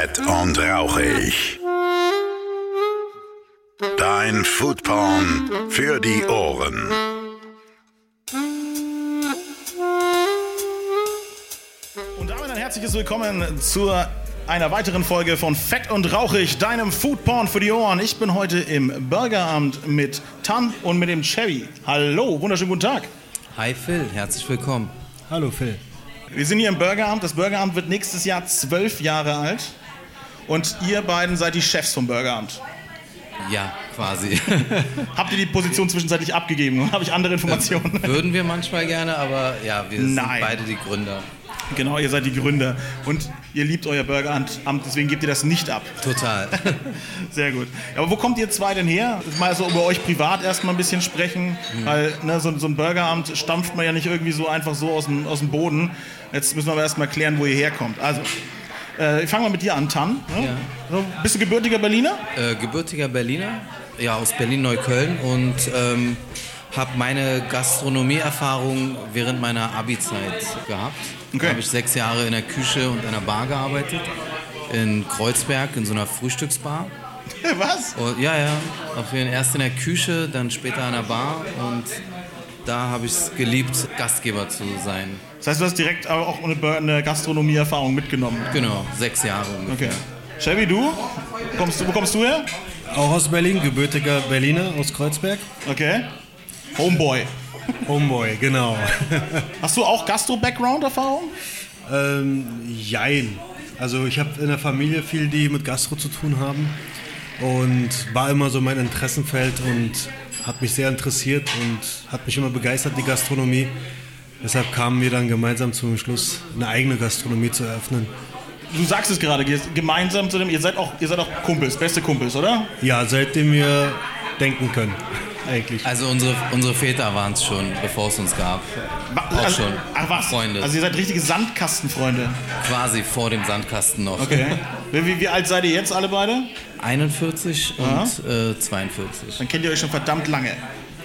Fett und rauchig. Dein Foodporn für die Ohren. Und damit ein herzliches Willkommen zu einer weiteren Folge von Fett und Rauchig, deinem Foodporn für die Ohren. Ich bin heute im Burgeramt mit Tan und mit dem Cherry. Hallo, wunderschönen guten Tag. Hi Phil, herzlich willkommen. Hallo Phil. Wir sind hier im Burgeramt. Das Burgeramt wird nächstes Jahr zwölf Jahre alt. Und ihr beiden seid die Chefs vom Burgeramt. Ja, quasi. Habt ihr die Position zwischenzeitlich abgegeben? Habe ich andere Informationen? Würden wir manchmal gerne, aber ja, wir sind Nein. beide die Gründer. Genau, ihr seid die Gründer. Und ihr liebt euer Burgeramt, deswegen gebt ihr das nicht ab. Total. Sehr gut. Aber wo kommt ihr zwei denn her? Mal so über euch privat erstmal ein bisschen sprechen, weil ne, so, so ein Burgeramt stampft man ja nicht irgendwie so einfach so aus dem, aus dem Boden. Jetzt müssen wir aber erstmal klären, wo ihr herkommt. Also, äh, ich fange mal mit dir an, Tan. Ne? Ja. So, bist du gebürtiger Berliner? Äh, gebürtiger Berliner, ja, aus Berlin-Neukölln und ähm, habe meine Gastronomieerfahrung während meiner Abi-Zeit gehabt. Okay. Da habe ich sechs Jahre in der Küche und einer Bar gearbeitet. In Kreuzberg, in so einer Frühstücksbar. Was? Und, ja, ja, auf jeden erst in der Küche, dann später an der Bar und da habe ich es geliebt, Gastgeber zu sein. Das heißt, du hast direkt aber auch eine, Gastronomieerfahrung mitgenommen. Genau, sechs Jahre ungefähr. Okay. Chevy, du? Kommst du? Wo kommst du her? Auch aus Berlin, gebürtiger Berliner aus Kreuzberg. Okay. Homeboy. Homeboy, genau. Hast du auch Gastro-Background-Erfahrung? ähm, jein. Also ich habe in der Familie viel, die mit Gastro zu tun haben. Und war immer so mein Interessenfeld und hat mich sehr interessiert und hat mich immer begeistert, die Gastronomie. Deshalb kamen wir dann gemeinsam zum Schluss, eine eigene Gastronomie zu eröffnen. Du sagst es gerade, gemeinsam zu dem, ihr seid auch, ihr seid auch Kumpels, beste Kumpels, oder? Ja, seitdem wir denken können, eigentlich. Also unsere, unsere Väter waren es schon, bevor es uns gab. Wa- Auch also, schon. Ach was? Freunde. Also ihr seid richtige Sandkastenfreunde. Quasi vor dem Sandkasten noch. Okay. wie, wie, alt seid ihr jetzt alle beide? 41 und äh, 42. Dann kennt ihr euch schon verdammt lange.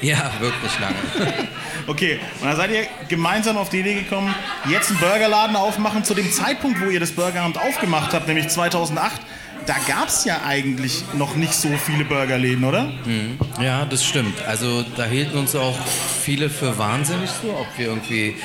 Ja, wirklich lange. Okay, und dann seid ihr gemeinsam auf die Idee gekommen, jetzt einen Burgerladen aufmachen. Zu dem Zeitpunkt, wo ihr das Burgeramt aufgemacht habt, nämlich 2008, da gab es ja eigentlich noch nicht so viele Burgerläden, oder? Ja, das stimmt. Also da hielten uns auch viele für wahnsinnig so, ob wir irgendwie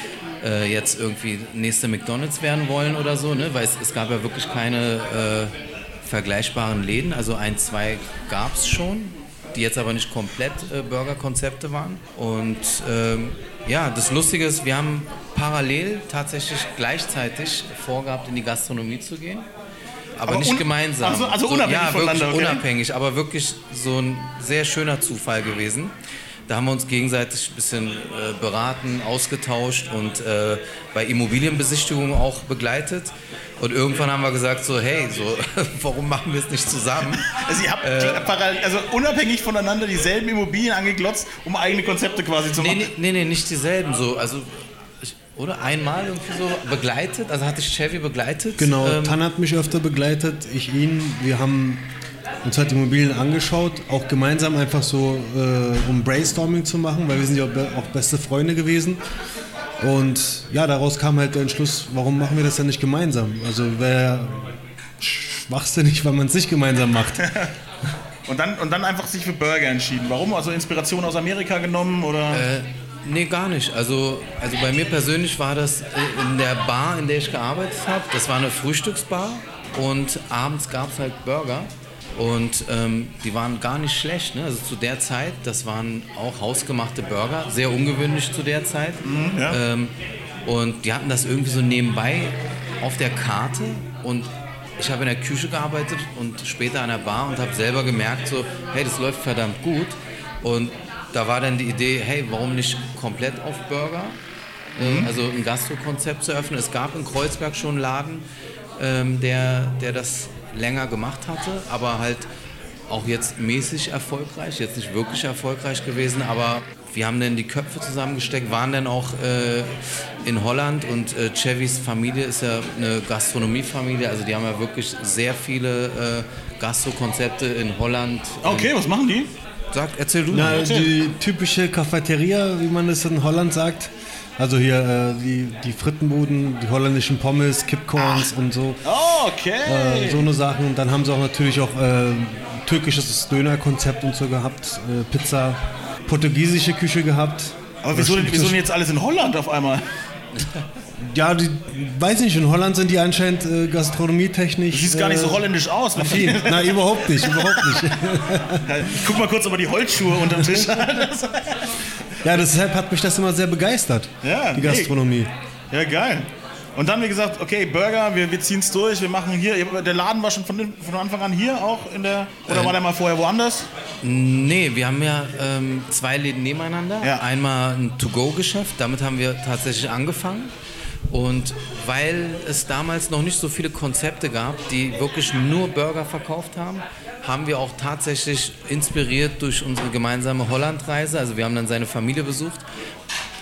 äh, jetzt irgendwie nächste McDonalds werden wollen oder so, ne? Weil es, es gab ja wirklich keine äh, vergleichbaren Läden. Also ein, zwei gab es schon, die jetzt aber nicht komplett äh, Burgerkonzepte waren. Und ähm, ja, das Lustige ist, wir haben parallel tatsächlich gleichzeitig vorgehabt, in die Gastronomie zu gehen. Aber, Aber nicht gemeinsam. also- also unabhängig ja, voneinander, wirklich okay? unabhängig, aber wirklich so ein sehr schöner Zufall gewesen. Da haben wir uns gegenseitig ein bisschen äh, beraten, ausgetauscht und äh, bei Immobilienbesichtigungen auch begleitet. Und irgendwann haben wir gesagt so, hey, so, warum machen wir es nicht zusammen? Also ihr habt parallel, also unabhängig voneinander dieselben Immobilien angeglotzt, um eigene Konzepte quasi zu machen. nee, nee, nee nicht dieselben. So, also, oder einmal irgendwie so begleitet, also hatte ich Chevy begleitet. Genau, ähm, Tan hat mich öfter begleitet, ich ihn. Wir haben uns halt Immobilien angeschaut, auch gemeinsam einfach so, äh, um Brainstorming zu machen, weil wir sind ja auch be- auch beste Freunde gewesen. Und ja, daraus kam halt der Entschluss, warum machen wir das denn nicht gemeinsam? Also wäre schwachsinnig, wenn man es nicht gemeinsam macht. Und dann, und dann einfach sich für Burger entschieden. Warum? Also Inspiration aus Amerika genommen oder? Äh, nee, gar nicht. Also, also bei mir persönlich war das äh, in der Bar, in der ich gearbeitet habe. Das war eine Frühstücksbar und abends gab es halt Burger. Und ähm, die waren gar nicht schlecht. Ne? Also zu der Zeit, das waren auch hausgemachte Burger, sehr ungewöhnlich zu der Zeit. ja. ähm, und die hatten das irgendwie so nebenbei auf der Karte. Und ich habe in der Küche gearbeitet und später an der Bar und habe selber gemerkt, so, hey, das läuft verdammt gut. Und da war dann die Idee, hey, warum nicht komplett auf Burger? Äh, Also ein Gastro-Konzept zu öffnen. Es gab in Kreuzberg schon einen Laden, ähm, der, der das länger gemacht hatte, aber halt auch jetzt mäßig erfolgreich, jetzt nicht wirklich erfolgreich gewesen, aber wir haben dann die Köpfe zusammengesteckt, waren dann auch äh, in Holland und äh, Chevys Familie ist ja eine Gastronomiefamilie, also die haben ja wirklich sehr viele äh, Gastrokonzepte in Holland. okay, was machen die? Sag, erzähl du Na, die typische Cafeteria, wie man es in Holland sagt. Also hier äh, die, die Frittenbuden, die holländischen Pommes, Kipcorns und so. Oh, okay. Äh, so eine Sachen. Und dann haben sie auch natürlich auch äh, türkisches Dönerkonzept und so gehabt, äh, Pizza, portugiesische Küche gehabt. Aber wieso denn, wieso denn jetzt alles in Holland auf einmal? Ja, die, weiß nicht, in Holland sind die anscheinend äh, gastronomietechnisch. Du siehst gar nicht so äh, holländisch aus. affin. Nein, überhaupt nicht, überhaupt nicht. Ich guck mal kurz über die Holzschuhe unterm Tisch. Ja, deshalb hat mich das immer sehr begeistert, Ja, die nee. Gastronomie. Ja, geil. Und dann, wie gesagt, okay, Burger, wir, wir ziehen es durch, wir machen hier, der Laden war schon von, von Anfang an hier auch in der, oder war der mal vorher woanders? Nee, wir haben ja ähm, zwei Läden nebeneinander. Ja. Einmal ein To-Go-Geschäft, damit haben wir tatsächlich angefangen. Und weil es damals noch nicht so viele Konzepte gab, die wirklich nur Burger verkauft haben, haben wir auch tatsächlich inspiriert durch unsere gemeinsame Hollandreise. Also wir haben dann seine Familie besucht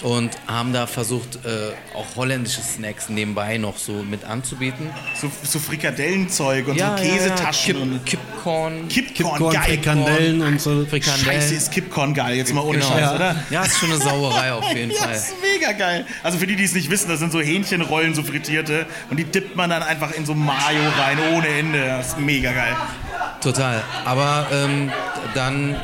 und haben da versucht, äh, auch holländische Snacks nebenbei noch so mit anzubieten. So, so Frikadellenzeug und so Käsetaschen Kip, und Kipcorn. Kipcorn, Kipcorn, geil. Frikandellen und so. Frikandellen. Scheiße, ist Kipcorn geil, jetzt mal ohne Genau. Scheiß, ja. oder? ja, ist schon eine Sauerei auf jeden Ja, Fall. ist mega geil. Also für die, die es nicht wissen, das sind so Hähnchenrollen, so frittierte. Und die dippt man dann einfach in so Mayo rein, ohne Ende. Das ist mega geil. Total. Aber ähm, dann,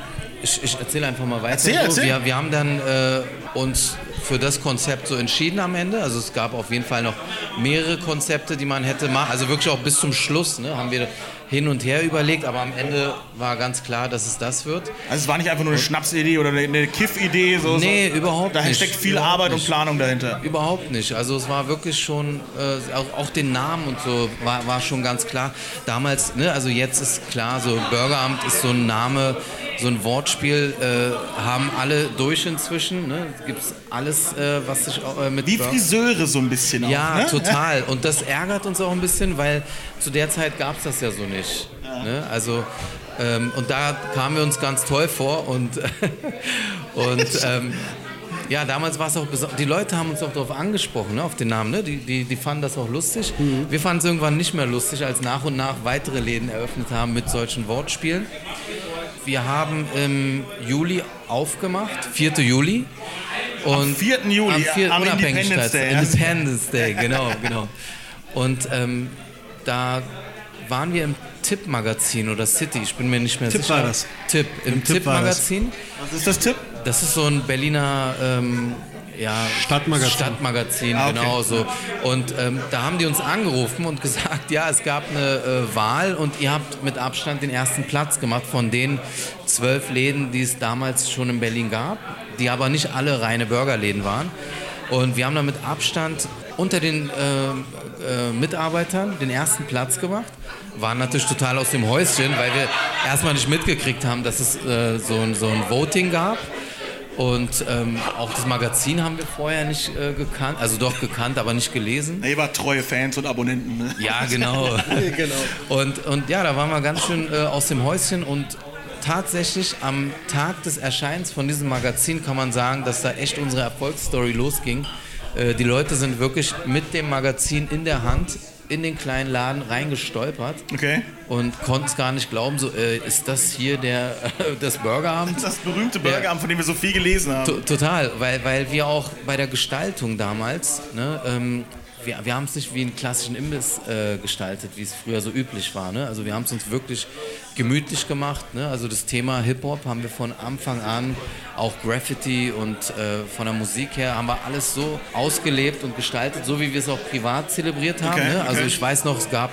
ich, ich erzähle einfach mal weiter. Erzähl, so. erzähl. Wir, wir haben dann äh, uns für das Konzept so entschieden am Ende. Also es gab auf jeden Fall noch mehrere Konzepte, die man hätte machen. Also wirklich auch bis zum Schluss ne, haben wir hin und her überlegt, aber am Ende war ganz klar, dass es das wird. Also es war nicht einfach nur eine Schnapsidee oder eine, Kiff-Idee. So, Nee, so. überhaupt Da nicht. steckt viel Überhaupt Arbeit und nicht. Planung dahinter. Überhaupt nicht. Also es war wirklich schon, äh, auch, auch den Namen und so war, war schon ganz klar. Damals, ne, also jetzt ist klar, so Bürgeramt ist so ein Name, so ein Wortspiel, äh, haben alle durch inzwischen. Ne? Gibt alles, äh, was sich äh, mit Wie Friseure so ein bisschen ja, auch, ne? total. Und das ärgert uns auch ein bisschen, weil zu der Zeit gab es das ja so nicht. Ne? Also, ähm, und da kamen wir uns ganz toll vor und, und ähm, ja, damals war es auch besonders. Die Leute haben uns auch darauf angesprochen, ne, auf den Namen. Ne? Die, die, die fanden das auch lustig. Wir fanden es irgendwann nicht mehr lustig, als nach und nach weitere Läden eröffnet haben mit solchen Wortspielen. Wir haben im Juli aufgemacht, 4. Juli. Und 4. Juli, am 4. am Unabhängigkeits- Independence Day. Independence Day, genau, genau. Und ähm, da waren wir im Tipp-Magazin oder City, ich bin mir nicht mehr Tipp sicher. war das. Tipp, im Tipp das. Tipp-Magazin. Was ist das Tipp? Das ist so ein Berliner ähm, ja, Stadtmagazin. Stadtmagazin, Ah, okay. genau so. Und ähm, da haben die uns angerufen und gesagt, ja, es gab eine äh, Wahl und ihr habt mit Abstand den ersten Platz gemacht von den zwölf Läden, die es damals schon in Berlin gab, die aber nicht alle reine Burgerläden waren. Und wir haben dann mit Abstand unter den äh, äh, Mitarbeitern den ersten Platz gemacht. Waren natürlich total aus dem Häuschen, weil wir erstmal nicht mitgekriegt haben, dass es äh, so, ein, so ein Voting gab. Und ähm, auch das Magazin haben wir vorher nicht äh, gekannt, also doch gekannt, aber nicht gelesen. Na, ihr wart treue Fans und Abonnenten. Ne? Ja, genau. Und, und ja, da waren wir ganz schön äh, aus dem Häuschen und tatsächlich am Tag des Erscheinens von diesem Magazin kann man sagen, dass da echt unsere Erfolgsstory losging. Äh, die Leute sind wirklich mit dem Magazin in der Hand in den kleinen Laden reingestolpert Okay. und konnten es gar nicht glauben, so äh, ist das hier der das Burgeramt? Das berühmte Burgeramt, von dem wir so viel gelesen haben. To- Total, weil, weil wir auch bei der Gestaltung damals, ne, ähm, wir, wir haben es nicht wie einen klassischen Imbiss äh, gestaltet, wie es früher so üblich war. Ne? Also wir haben es uns wirklich gemütlich gemacht. Ne? Also das Thema Hip-Hop haben wir von Anfang an, auch Graffiti und äh, von der Musik her, haben wir alles so ausgelebt und gestaltet, so wie wir es auch privat zelebriert haben. Okay, ne? Also okay. ich weiß noch, es gab,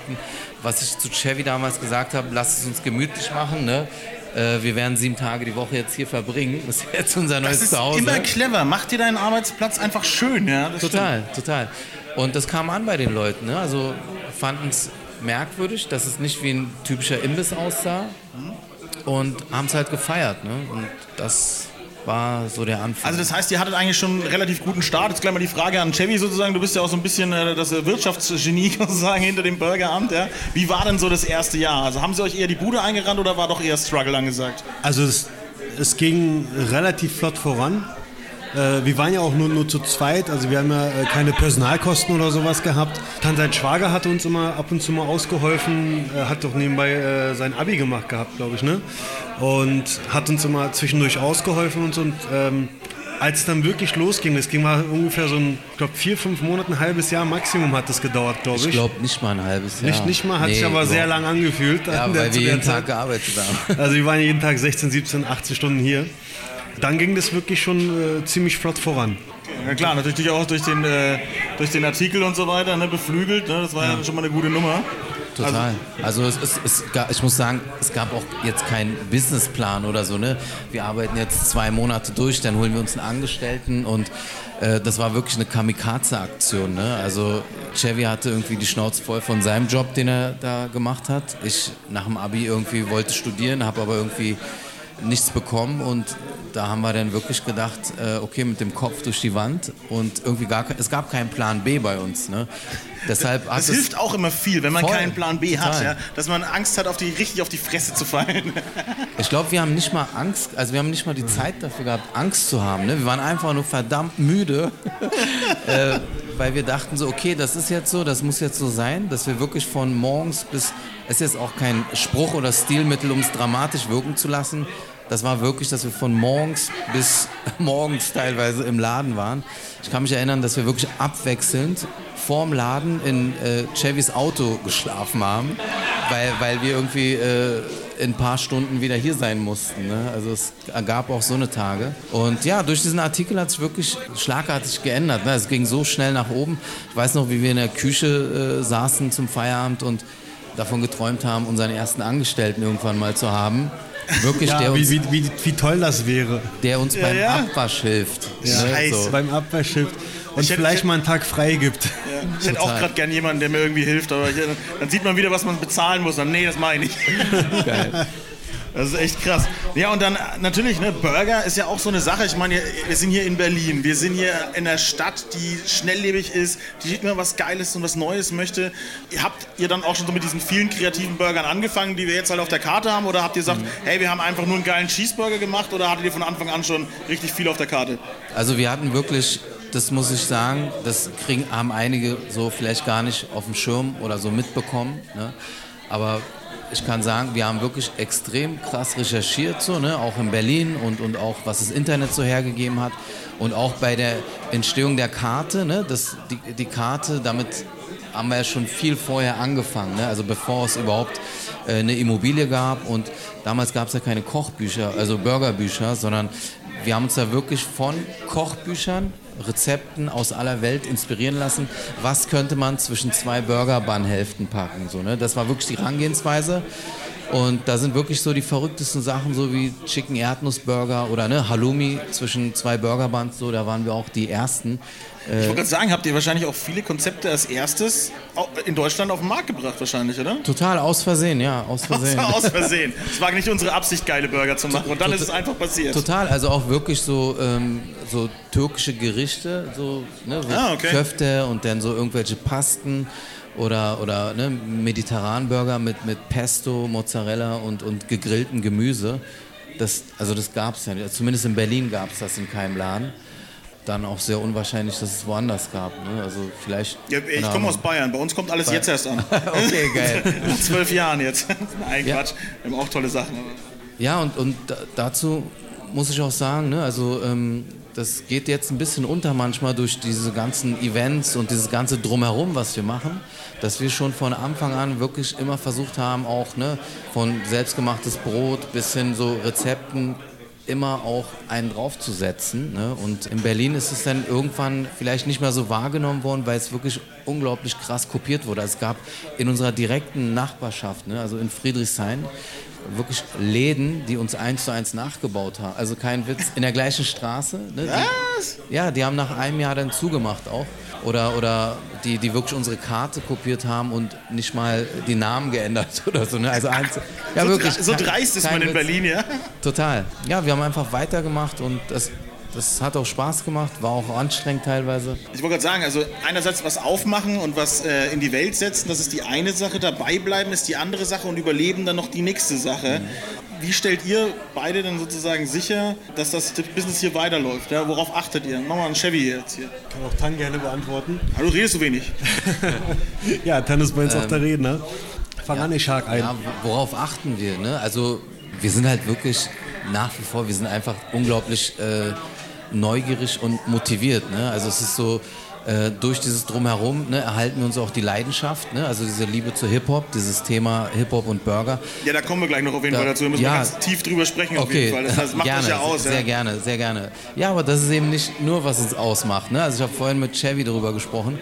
was ich zu Chevy damals gesagt habe, lasst es uns gemütlich machen. Ne? Äh, wir werden sieben Tage die Woche jetzt hier verbringen. Das ist jetzt unser neues Das ist Zuhause. immer clever. Mach dir deinen Arbeitsplatz einfach schön. Ja? Das Total, total. Und das kam an bei den Leuten. Ne? Also fanden es merkwürdig, dass es nicht wie ein typischer Imbiss aussah und haben es halt gefeiert. Ne? Und das war so der Anfang. Also das heißt, ihr hattet eigentlich schon einen relativ guten Start. Jetzt gleich mal die Frage an Chevy sozusagen. Du bist ja auch so ein bisschen äh, das äh, Wirtschaftsgenie sozusagen hinter dem Burgeramt. Ja? Wie war denn so das erste Jahr? Also haben sie euch eher die Bude eingerannt oder war doch eher Struggle angesagt? Also es, es ging relativ flott voran. Äh, wir waren ja auch nur, nur zu zweit, also wir haben ja äh, keine Personalkosten oder sowas gehabt. Tante sein Schwager hatte uns immer ab und zu mal ausgeholfen, äh, hat doch nebenbei äh, sein Abi gemacht gehabt, glaube ich, ne? Und hat uns immer zwischendurch ausgeholfen und so. Und, ähm, als es dann wirklich losging, das ging mal ungefähr so ein, ich glaube, vier, fünf Monate, ein halbes Jahr Maximum hat das gedauert, glaube ich. Ich glaube nicht mal ein halbes Jahr. Nicht, nicht mal, hat Nee, sich aber sehr lang angefühlt. Ja, weil wir jeden. Tag gearbeitet haben. Also wir waren jeden Tag 16, 17, 18 Stunden hier. Dann ging das wirklich schon äh, ziemlich flott voran. Ja klar, natürlich auch durch den, äh, durch den Artikel und so weiter, ne, beflügelt. Ne, das war ja. schon mal eine gute Nummer. Total. Also, es, es, es, ga- ich muss sagen, es gab auch jetzt keinen Businessplan oder so. Ne? Wir arbeiten jetzt zwei Monate durch, dann holen wir uns einen Angestellten und äh, das war wirklich eine Kamikaze-Aktion. Ne? Also Chevy hatte irgendwie die Schnauze voll von seinem Job, den er da gemacht hat. Ich nach dem Abi irgendwie wollte studieren, habe aber irgendwie nichts bekommen und da haben wir dann wirklich gedacht, äh, okay, mit dem Kopf durch die Wand und irgendwie gar es gab keinen Plan B bei uns. Ne? Deshalb hat Das es hilft auch immer viel, wenn man Voll. keinen Plan B hat, Total. ja, dass man Angst hat, auf die, richtig auf die Fresse zu fallen. Ich glaube, wir haben nicht mal Angst, also wir haben nicht mal die Zeit dafür gehabt, Angst zu haben. Ne? Wir waren einfach nur verdammt müde, äh, weil wir dachten so, okay, das ist jetzt so, das muss jetzt so sein, dass wir wirklich von morgens bis, es ist jetzt auch kein Spruch oder Stilmittel, um es dramatisch wirken zu lassen. Das war wirklich, dass wir von morgens bis morgens teilweise im Laden waren. Ich kann mich erinnern, dass wir wirklich abwechselnd vorm Laden in äh, Chevys Auto geschlafen haben, weil, weil wir irgendwie äh, in ein paar Stunden wieder hier sein mussten. Ne? Also es gab auch so eine Tage. Und ja, durch diesen Artikel hat sich wirklich schlagartig geändert. Ne? Es ging so schnell nach oben. Ich weiß noch, wie wir in der Küche äh, saßen zum Feierabend und davon geträumt haben, unseren ersten Angestellten irgendwann mal zu haben. Wirklich, der, Ja, wie, uns, wie, wie, wie toll das wäre. der uns beim ja. Abwasch hilft. Ja. Ne? Scheiße. So. Beim Abwehrschiff. Und Ich hätte- vielleicht mal einen Tag frei gibt. Ich hätte auch gerade gern jemanden, der mir irgendwie hilft, aber ich, dann sieht man wieder, was man bezahlen muss. Dann, nee, das mache ich nicht. Geil. Das ist echt krass. Ja, und dann äh, natürlich, ne, Burger ist ja auch so eine Sache. Ich meine, wir sind hier in Berlin. Wir sind hier in einer Stadt, die schnelllebig ist, die immer was Geiles und was Neues möchte. Habt ihr dann auch schon so mit diesen vielen kreativen Burgern angefangen, die wir jetzt halt auf der Karte haben? Oder habt ihr gesagt, hey, wir haben einfach nur einen geilen Cheeseburger gemacht? Oder hattet ihr von Anfang an schon richtig viel auf der Karte? Also wir hatten wirklich, das muss ich sagen, das kriegen, haben einige so vielleicht gar nicht auf dem Schirm oder so mitbekommen. Ne? Aber ich kann sagen, wir haben wirklich extrem krass recherchiert, so, ne? auch in Berlin und, und auch was das Internet so hergegeben hat. Und auch bei der Entstehung der Karte, ne? das, die, die Karte, damit haben wir ja schon viel vorher angefangen, ne? also bevor es überhaupt äh, eine Immobilie gab. Und damals gab es ja keine Kochbücher, also Burgerbücher, sondern wir haben uns da wirklich von Kochbüchern, Rezepten aus aller Welt inspirieren lassen. Was könnte man zwischen zwei Burgerbannhälften packen? So, ne? Das war wirklich die Herangehensweise. Und da sind wirklich so die verrücktesten Sachen, so wie Chicken Erdnussburger oder ne, Halloumi zwischen zwei Burgerbuns, so, da waren wir auch die Ersten. Ich wollte gerade sagen, habt ihr wahrscheinlich auch viele Konzepte als erstes in Deutschland auf den Markt gebracht, wahrscheinlich, oder? Total aus Versehen, ja, aus Versehen. Aus Versehen. Es war nicht unsere Absicht, geile Burger zu machen. Und dann ist es einfach passiert. Total, also auch wirklich so, ähm, so türkische Gerichte, so, ne, Ah, okay. Köfte und dann so irgendwelche Pasten oder, oder ne, Mediterranburger mit, mit Pesto, Mozzarella und, und gegrilltem Gemüse. Das, also das gab es ja nicht. Zumindest in Berlin gab es das in keinem Laden. Dann auch sehr unwahrscheinlich, dass es woanders gab. Ne? Also vielleicht. Ja, ich komme aus Bayern. Bei uns kommt alles jetzt erst an. Okay, geil. Nach zwölf Jahren jetzt. Nein, Ja. Quatsch. Wir haben auch tolle Sachen. Ja, und, und da, dazu muss ich auch sagen, ne, also ähm, das geht jetzt ein bisschen unter manchmal durch diese ganzen Events und dieses ganze Drumherum, was wir machen, dass wir schon von Anfang an wirklich immer versucht haben, auch ne, von selbstgemachtes Brot bis hin so Rezepten immer auch einen draufzusetzen. Ne? Und in Berlin ist es dann irgendwann vielleicht nicht mehr so wahrgenommen worden, weil es wirklich unglaublich krass kopiert wurde. Es gab in unserer direkten Nachbarschaft, ne, also in Friedrichshain, wirklich Läden, die uns eins zu eins nachgebaut haben. Also kein Witz, in der gleichen Straße. Ne? Was? Die, ja, die haben nach einem Jahr dann zugemacht auch. Oder, oder die, die wirklich unsere Karte kopiert haben und nicht mal die Namen geändert oder so. Ne? Also eins, ja, so, wirklich. so dreist ist man in Witz. Berlin, ja? Total. Ja, wir haben einfach weitergemacht und das, das hat auch Spaß gemacht, war auch anstrengend teilweise. Ich wollte gerade sagen, also einerseits was aufmachen und was äh, in die Welt setzen, das ist die eine Sache, dabei bleiben ist die andere Sache und überleben dann noch die nächste Sache. Wie stellt ihr beide dann sozusagen sicher, dass das Business hier weiterläuft? Ja? Worauf achtet ihr? Machen wir mal einen Chevy jetzt hier. Kann auch Tan gerne beantworten. Aber du redest so wenig. Ja, Tan ist bei uns auf der Redner. Fang an, ich hake ein. Ja, worauf achten wir? Ne? Also wir sind halt wirklich nach wie vor, wir sind einfach unglaublich äh, neugierig und motiviert. Ne? Also es ist so, äh, durch dieses Drumherum ne, erhalten wir uns auch die Leidenschaft, ne? also diese Liebe zu Hip-Hop, dieses Thema Hip-Hop und Burger. Ja, da kommen wir gleich noch auf jeden Da- Fall dazu. Da müssen ja. wir ganz tief drüber sprechen auf Okay, jeden Fall. Das, das macht gerne, ja aus. sehr ja. gerne, sehr gerne. Ja, aber das ist eben nicht nur, was uns ausmacht. Ne? Also ich habe vorhin mit Chevy darüber gesprochen,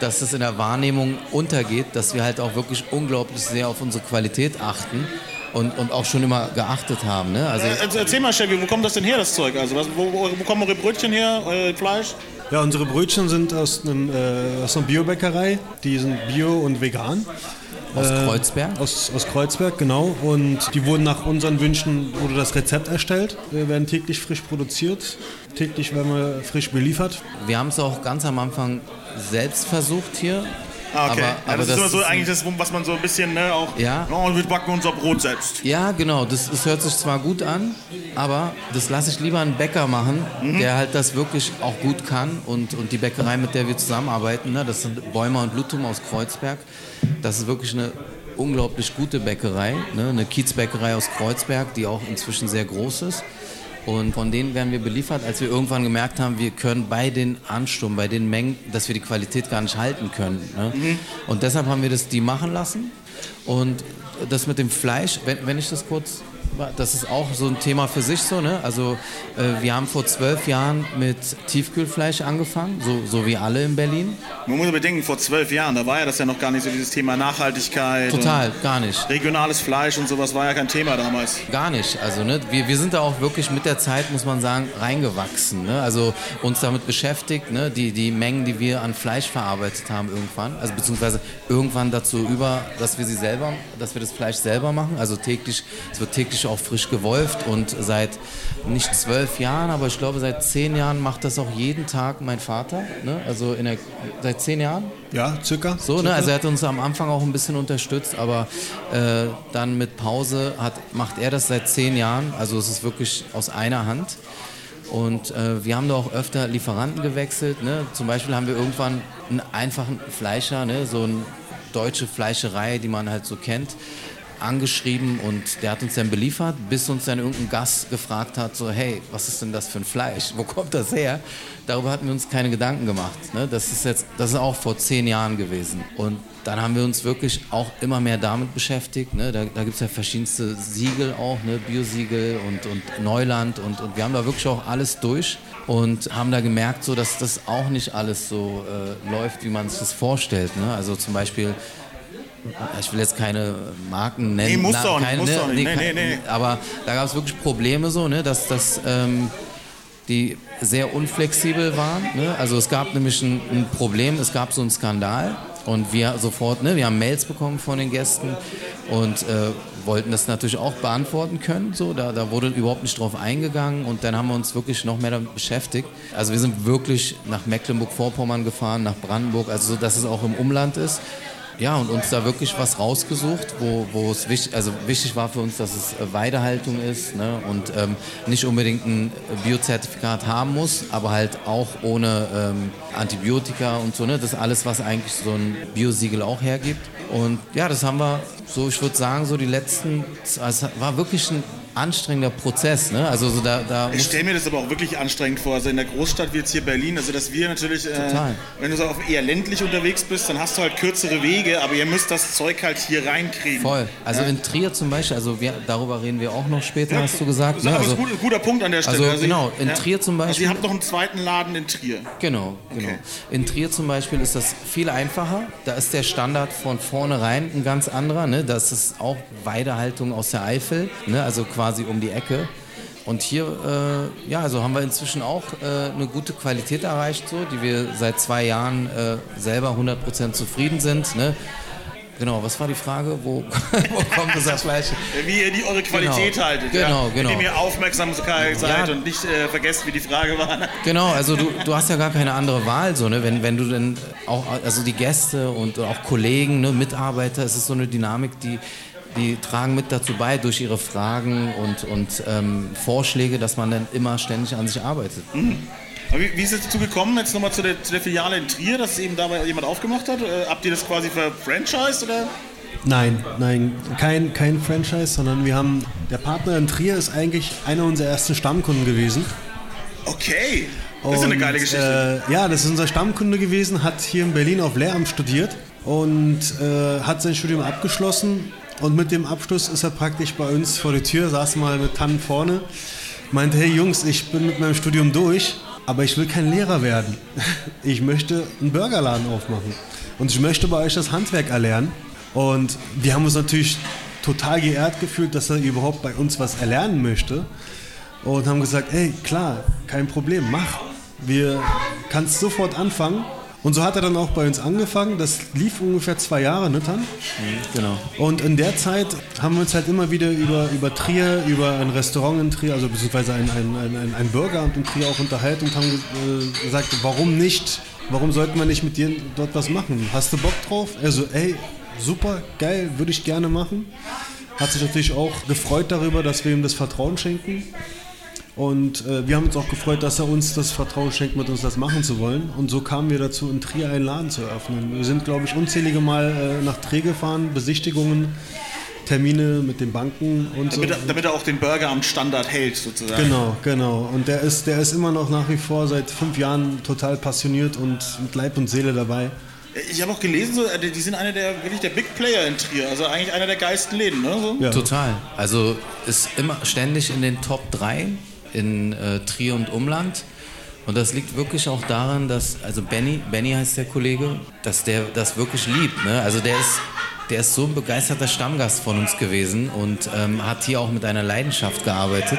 dass es in der Wahrnehmung untergeht, dass wir halt auch wirklich unglaublich sehr auf unsere Qualität achten und, und auch schon immer geachtet haben. Ne? Also Äh, Erzähl mal, Chevy, wo kommt das denn her, das Zeug? Also, was, wo, wo kommen eure Brötchen her, euer Fleisch? Ja, unsere Brötchen sind aus, einem, äh, aus einer Biobäckerei. Die sind bio und vegan. aus Äh, Kreuzberg. Aus, aus Kreuzberg, genau. Und die wurden nach unseren Wünschen, wurde das Rezept erstellt. Wir werden täglich frisch produziert. Täglich werden wir frisch beliefert. Wir haben es auch ganz am Anfang selbst versucht hier. Ah, okay. Aber, ja, aber das, ist immer so ist eigentlich das, was man so ein bisschen ne, auch. Ja. Oh, wir backen unser Brot selbst. Ja, genau. Das, das hört sich zwar gut an, aber das lasse ich lieber einen Bäcker machen, Mhm. der halt das wirklich auch gut kann. Und, und die Bäckerei, mit der wir zusammenarbeiten, ne, das sind Bäumer und Lutum aus Kreuzberg. Das ist wirklich eine unglaublich gute Bäckerei, ne, eine Kiezbäckerei aus Kreuzberg, die auch inzwischen sehr groß ist. Und von denen werden wir beliefert, als wir irgendwann gemerkt haben, wir können bei den Ansturm, bei den Mengen, dass wir die Qualität gar nicht halten können. Ne? Und deshalb haben wir das die machen lassen. Und das mit dem Fleisch, wenn, wenn ich das kurz, das ist auch so ein Thema für sich so. Ne? Also äh, wir haben vor zwölf Jahren mit Tiefkühlfleisch angefangen, so, so wie alle in Berlin. Man muss aber bedenken, vor zwölf Jahren, da war ja das ja noch gar nicht so dieses Thema Nachhaltigkeit. Total, gar nicht. Regionales Fleisch und sowas war ja kein Thema damals. Gar nicht. Also ne, wir, wir sind da auch wirklich mit der Zeit, muss man sagen, reingewachsen. Ne? Also uns damit beschäftigt, ne? die, die Mengen, die wir an Fleisch verarbeitet haben irgendwann, also beziehungsweise irgendwann dazu über, dass wir sie selber, dass wir das Fleisch selber machen. Also täglich, es wird täglich auch frisch gewolft und seit nicht zwölf Jahren, aber ich glaube seit zehn Jahren macht das auch jeden Tag mein Vater. Ne? Also in der, seit zehn Jahren. Ja, circa. So, ne? Also er hat uns am Anfang auch ein bisschen unterstützt, aber äh, dann mit Pause hat, macht er das seit zehn Jahren. Also es ist wirklich aus einer Hand. Und äh, wir haben da auch öfter Lieferanten gewechselt. Ne? Zum Beispiel haben wir irgendwann einen einfachen Fleischer, ne? so eine deutsche Fleischerei, die man halt so kennt, angeschrieben und der hat uns dann beliefert, bis uns dann irgendein Gast gefragt hat, so hey, was ist denn das für ein Fleisch? Wo kommt das her? Darüber hatten wir uns keine Gedanken gemacht. Ne? Das ist jetzt, das ist auch vor zehn Jahren gewesen. Und dann haben wir uns wirklich auch immer mehr damit beschäftigt. Ne? Da, da gibt es ja verschiedenste Siegel auch, ne? Biosiegel und, und Neuland und, und wir haben da wirklich auch alles durch und haben da gemerkt, so, dass das auch nicht alles so äh, läuft, wie man sich vorstellt. Ne? Also zum Beispiel ich will jetzt keine Marken nennen. Nee, musst du auch nicht. Nee, kein- nee, nee. Aber da gab es wirklich Probleme so, ne, dass das ähm, die sehr unflexibel waren. Ne? Also es gab nämlich ein, ein Problem, es gab so einen Skandal und wir sofort, ne, wir haben Mails bekommen von den Gästen und äh, wollten das natürlich auch beantworten können. So, da, da wurde überhaupt nicht drauf eingegangen und dann haben wir uns wirklich noch mehr damit beschäftigt. Also wir sind wirklich nach Mecklenburg-Vorpommern gefahren, nach Brandenburg, also so, dass es auch im Umland ist. Ja, und uns da wirklich was rausgesucht, wo, wo es wichtig, also wichtig war für uns, dass es äh, Weidehaltung ist ne? und ähm, nicht unbedingt ein Biozertifikat haben muss, aber halt auch ohne ähm, Antibiotika und so. Ne? Das alles, was eigentlich so ein Biosiegel auch hergibt. Und ja, das haben wir so, ich würde sagen, so die letzten, also es war wirklich ein anstrengender Prozess. Ne? Also so da, da Ich stelle mir das aber auch wirklich anstrengend vor. Also in der Großstadt wie jetzt hier Berlin, also dass wir natürlich, äh, wenn du so eher ländlich unterwegs bist, dann hast du halt kürzere Wege, aber ihr müsst das Zeug halt hier reinkriegen. Voll. Also in Trier zum Beispiel, also wir, darüber reden wir auch noch später, hast du gesagt. Das Ne? ist Also, ein gut, guter Punkt an der Stelle. also genau, in Trier zum Also Beispiel- ihr habt noch einen zweiten Laden in Trier. Genau, genau. Okay. In Trier zum Beispiel ist das viel einfacher. Da ist der Standard von vornherein ein ganz anderer. Ne? Das ist auch Weidehaltung aus der Eifel, ne? also quasi um die Ecke. Und hier, äh, ja, also haben wir inzwischen auch äh, eine gute Qualität erreicht, so, die wir seit zwei Jahren äh, selber 100% zufrieden sind. Ne? Genau, was war die Frage? Wo, wo kommt das Fleisch? Wie ihr die eure Qualität Genau. haltet. Genau, ja? genau. Indem ihr aufmerksam seid Ja. und nicht äh, vergesst, wie die Frage war. Genau, also du, du hast ja gar keine andere Wahl, so, ne? wenn, wenn du dann auch, also die Gäste und auch Kollegen, ne, Mitarbeiter, es ist so eine Dynamik, die, die tragen mit dazu bei durch ihre Fragen und, und ähm, Vorschläge, dass man dann immer ständig an sich arbeitet. Aber wie, wie ist es dazu gekommen, jetzt nochmal zu der, zu der Filiale in Trier, dass es eben dabei jemand aufgemacht hat? Äh, habt ihr das quasi verfranchised oder? Nein, nein, kein, kein Franchise, sondern wir haben, der Partner in Trier ist eigentlich einer unserer ersten Stammkunden gewesen. Okay. Das ist eine geile Geschichte. Äh, ja, das ist unser Stammkunde gewesen, hat hier in Berlin auf Lehramt studiert und äh, hat sein Studium abgeschlossen. Und mit dem Abschluss ist er praktisch bei uns vor der Tür, saß mal mit Tannen vorne, meinte, hey Jungs, ich bin mit meinem Studium durch, aber ich will kein Lehrer werden. Ich möchte einen Burgerladen aufmachen. Und ich möchte bei euch das Handwerk erlernen. Und wir haben uns natürlich total geehrt gefühlt, dass er überhaupt bei uns was erlernen möchte. Und haben gesagt, hey, klar, kein Problem, mach. Wir kannst sofort anfangen. Und so hat er dann auch bei uns angefangen. Das lief ungefähr zwei Jahre, ne, Tan? Genau. Und in der Zeit haben wir uns halt immer wieder über, über Trier, über ein Restaurant in Trier, also beziehungsweise ein, ein, ein, ein, Burgeramt in Trier auch unterhalten und haben äh, gesagt, warum nicht? Warum sollten wir nicht mit dir dort was machen? Hast du Bock drauf? Also, ey, super, geil, würde ich gerne machen. Hat sich natürlich auch gefreut darüber, dass wir ihm das Vertrauen schenken. Und äh, wir haben uns auch gefreut, dass er uns das Vertrauen schenkt, mit uns das machen zu wollen. Und so kamen wir dazu, in Trier einen Laden zu eröffnen. Wir sind, glaube ich, unzählige Mal äh, nach Trier gefahren, Besichtigungen, Termine mit den Banken und damit, so. er, damit er auch den Burgeramt-Standard hält, sozusagen. Genau, genau. Und der ist, der ist immer noch nach wie vor seit fünf Jahren total passioniert und mit Leib und Seele dabei. Ich habe auch gelesen, so, äh, die sind einer der wirklich der Big Player in Trier, also eigentlich einer der geilsten Läden, ne? So? Ja. Total. Also ist immer ständig in den Top 3 in äh, Trier und Umland. Und das liegt wirklich auch daran, dass, also Benny, Benny heißt der Kollege, dass der das wirklich liebt. Ne? Also der ist, der ist so ein begeisterter Stammgast von uns gewesen und ähm, hat hier auch mit einer Leidenschaft gearbeitet,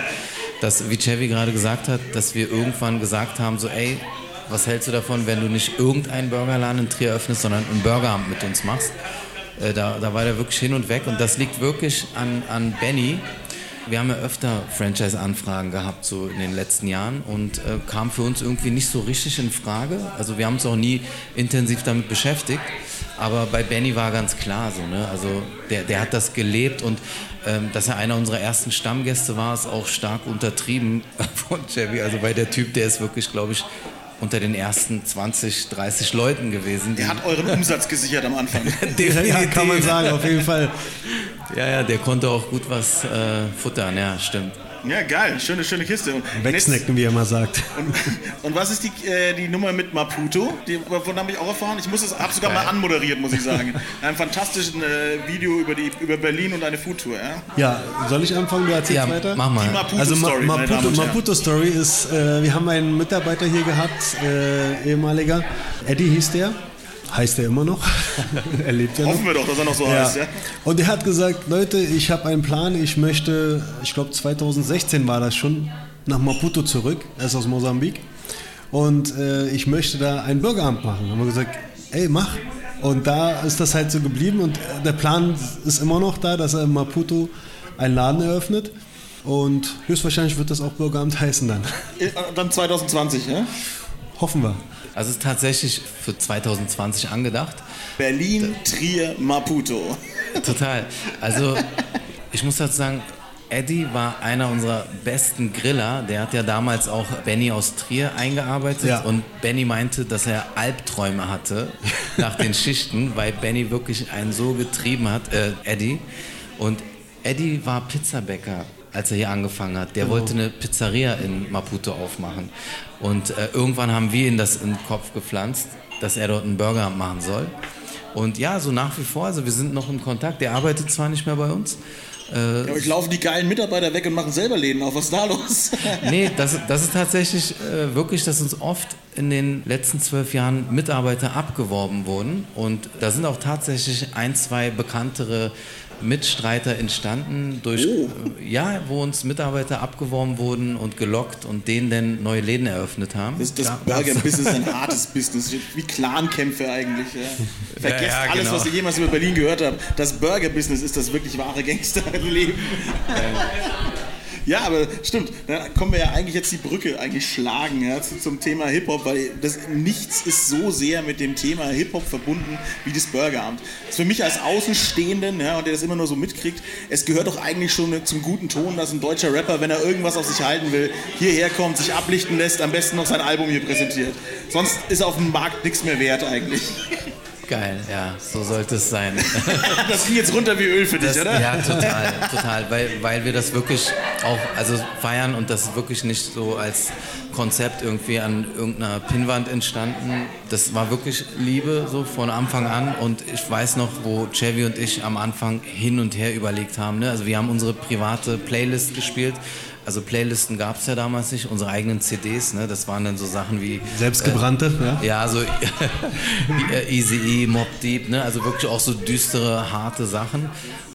dass, wie Chevy gerade gesagt hat, dass wir irgendwann gesagt haben, so ey, was hältst du davon, wenn du nicht irgendeinen Burgerladen in Trier öffnest, sondern ein Burgeramt mit uns machst? Äh, da, da war der wirklich hin und weg und das liegt wirklich an, an Benny. Wir haben ja öfter Franchise-Anfragen gehabt so in den letzten Jahren und äh, kam für uns irgendwie nicht so richtig in Frage. Also wir haben uns auch nie intensiv damit beschäftigt. Aber bei Benny war ganz klar so, ne? Also der, der hat das gelebt und ähm, dass er einer unserer ersten Stammgäste war, ist auch stark untertrieben von Chevy. Also weil der Typ, der ist wirklich, glaube ich, unter den ersten 20, 30 Leuten gewesen. Der hat euren Umsatz gesichert am Anfang. Ja, kann man sagen, auf jeden Fall. Ja, ja, der konnte auch gut was äh, futtern, ja, stimmt. Ja, geil, schöne, schöne Kiste. Und, Wegsnacken, wie er immer sagt. und, und was ist die, äh, die Nummer mit Maputo? Die, davon habe ich auch erfahren. Ich muss es, habe sogar mal anmoderiert, muss ich sagen. Einem fantastischen äh, Video über, die, über Berlin und eine Foodtour. Ja? Ja, soll ich anfangen? Du erzählst Ja, weiter? mach mal. Die Maputo Also Ma Story, Damen Maputo. Maputo Story ist, äh, wir haben einen Mitarbeiter hier gehabt, äh, ehemaliger. Eddie hieß der. Heißt er immer noch. er lebt ja noch. Hoffen wir doch, dass er noch so Ja. heißt. Ja? Und er hat gesagt, Leute, ich habe einen Plan, ich möchte, ich glaube 2016 war das schon, nach Maputo zurück, er ist aus Mosambik. Und äh, ich möchte da ein Bürgeramt machen. Haben wir gesagt, ey, mach. Und da ist das halt so geblieben und der Plan ist immer noch da, dass er in Maputo einen Laden eröffnet. Und höchstwahrscheinlich wird das auch Bürgeramt heißen dann. Äh, Dann 2020, ja? Hoffen wir. Also es ist tatsächlich für 2020 angedacht. Berlin, Trier, Maputo. Total. Also ich muss dazu sagen, Eddie war einer unserer besten Griller. Der hat ja damals auch Benny aus Trier eingearbeitet Ja. und Benny meinte, dass er Albträume hatte nach den Schichten, weil Benny wirklich einen so getrieben hat, äh, Eddie. Und Eddie war Pizzabäcker, als er hier angefangen hat. Der wollte eine Pizzeria in Maputo aufmachen. Und äh, irgendwann haben wir ihm das in den Kopf gepflanzt, dass er dort einen Burger machen soll. Und ja, so nach wie vor, also wir sind noch in Kontakt. Der arbeitet zwar nicht mehr bei uns. Äh, Ja, aber ich laufen die geilen Mitarbeiter weg und machen selber Läden auf. Was ist da los? nee, das, das ist tatsächlich äh, wirklich, dass uns oft in den letzten zwölf Jahren Mitarbeiter abgeworben wurden. Und da sind auch tatsächlich ein, zwei bekanntere Mitstreiter entstanden, durch, Oh. äh, ja, wo uns Mitarbeiter abgeworben wurden und gelockt und denen dann neue Läden eröffnet haben. Das, das Burger-Business ist ein hartes Business. Wie Clankämpfe eigentlich. Ja. Vergesst Ja, ja, alles, genau. was ihr jemals über Berlin gehört habt. Das Burger-Business ist das wirklich wahre Gangsterleben. Ja, aber stimmt. Da kommen wir ja eigentlich jetzt die Brücke eigentlich schlagen ja, zu, zum Thema Hip-Hop, weil das, nichts ist so sehr mit dem Thema Hip-Hop verbunden wie das Burgeramt. Das ist für mich als Außenstehenden, ja, und der das immer nur so mitkriegt, es gehört doch eigentlich schon zum guten Ton, dass ein deutscher Rapper, wenn er irgendwas auf sich halten will, hierher kommt, sich ablichten lässt, am besten noch sein Album hier präsentiert. Sonst ist auf dem Markt nichts mehr wert eigentlich. Geil, ja, so sollte es sein. Das ging jetzt runter wie Öl für dich, Das, oder? ja, total, total, weil, weil wir das wirklich auch also feiern und das wirklich nicht so als Konzept irgendwie an irgendeiner Pinnwand entstanden. Das war wirklich Liebe so von Anfang an und ich weiß noch, wo Chevy und ich am Anfang hin und her überlegt haben. Ne? Also wir haben unsere private Playlist gespielt. Also Playlisten gab es ja damals nicht, unsere eigenen CDs, ne? das waren dann so Sachen wie Selbstgebrannte, ja. ja, so Easy E, Mob Deep, ne? also wirklich auch so düstere, harte Sachen.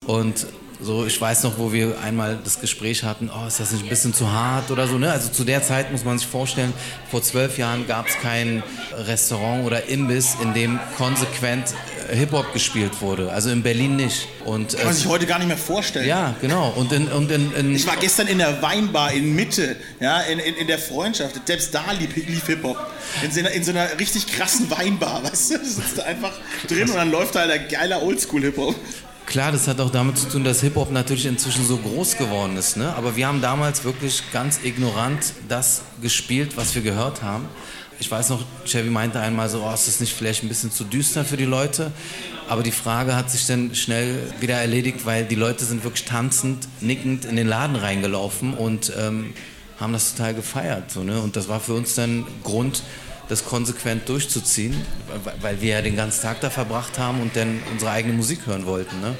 Und so, ich weiß noch, wo wir einmal das Gespräch hatten, oh, ist das nicht ein bisschen zu hart oder so. Ne? Also zu der Zeit muss man sich vorstellen, vor zwölf Jahren gab es kein Restaurant oder Imbiss, in dem konsequent äh, Hip-Hop gespielt wurde. Also in Berlin nicht. Und, Kann man äh, sich heute gar nicht mehr vorstellen. ja, genau. Und in, und in, in Ich war gestern in der Weinbar in Mitte, ja, in, in, in der Freundschaft. Selbst da lief, lief Hip-Hop. In, so einer- in so einer richtig krassen Weinbar, weißt du? Du sitzt da einfach drin und dann läuft da halt der geiler Oldschool-Hip-Hop. Klar, das hat auch damit zu tun, dass Hip-Hop natürlich inzwischen so groß geworden ist. Ne? Aber wir haben damals wirklich ganz ignorant das gespielt, was wir gehört haben. Ich weiß noch, Chevy meinte einmal so, oh, ist das nicht vielleicht ein bisschen zu düster für die Leute? Aber die Frage hat sich dann schnell wieder erledigt, weil die Leute sind wirklich tanzend, nickend in den Laden reingelaufen und ähm, haben das total gefeiert. So, ne? Und das war für uns dann Grund, das konsequent durchzuziehen, weil- wir ja den ganzen Tag da verbracht haben und dann unsere eigene Musik hören wollten. Ne?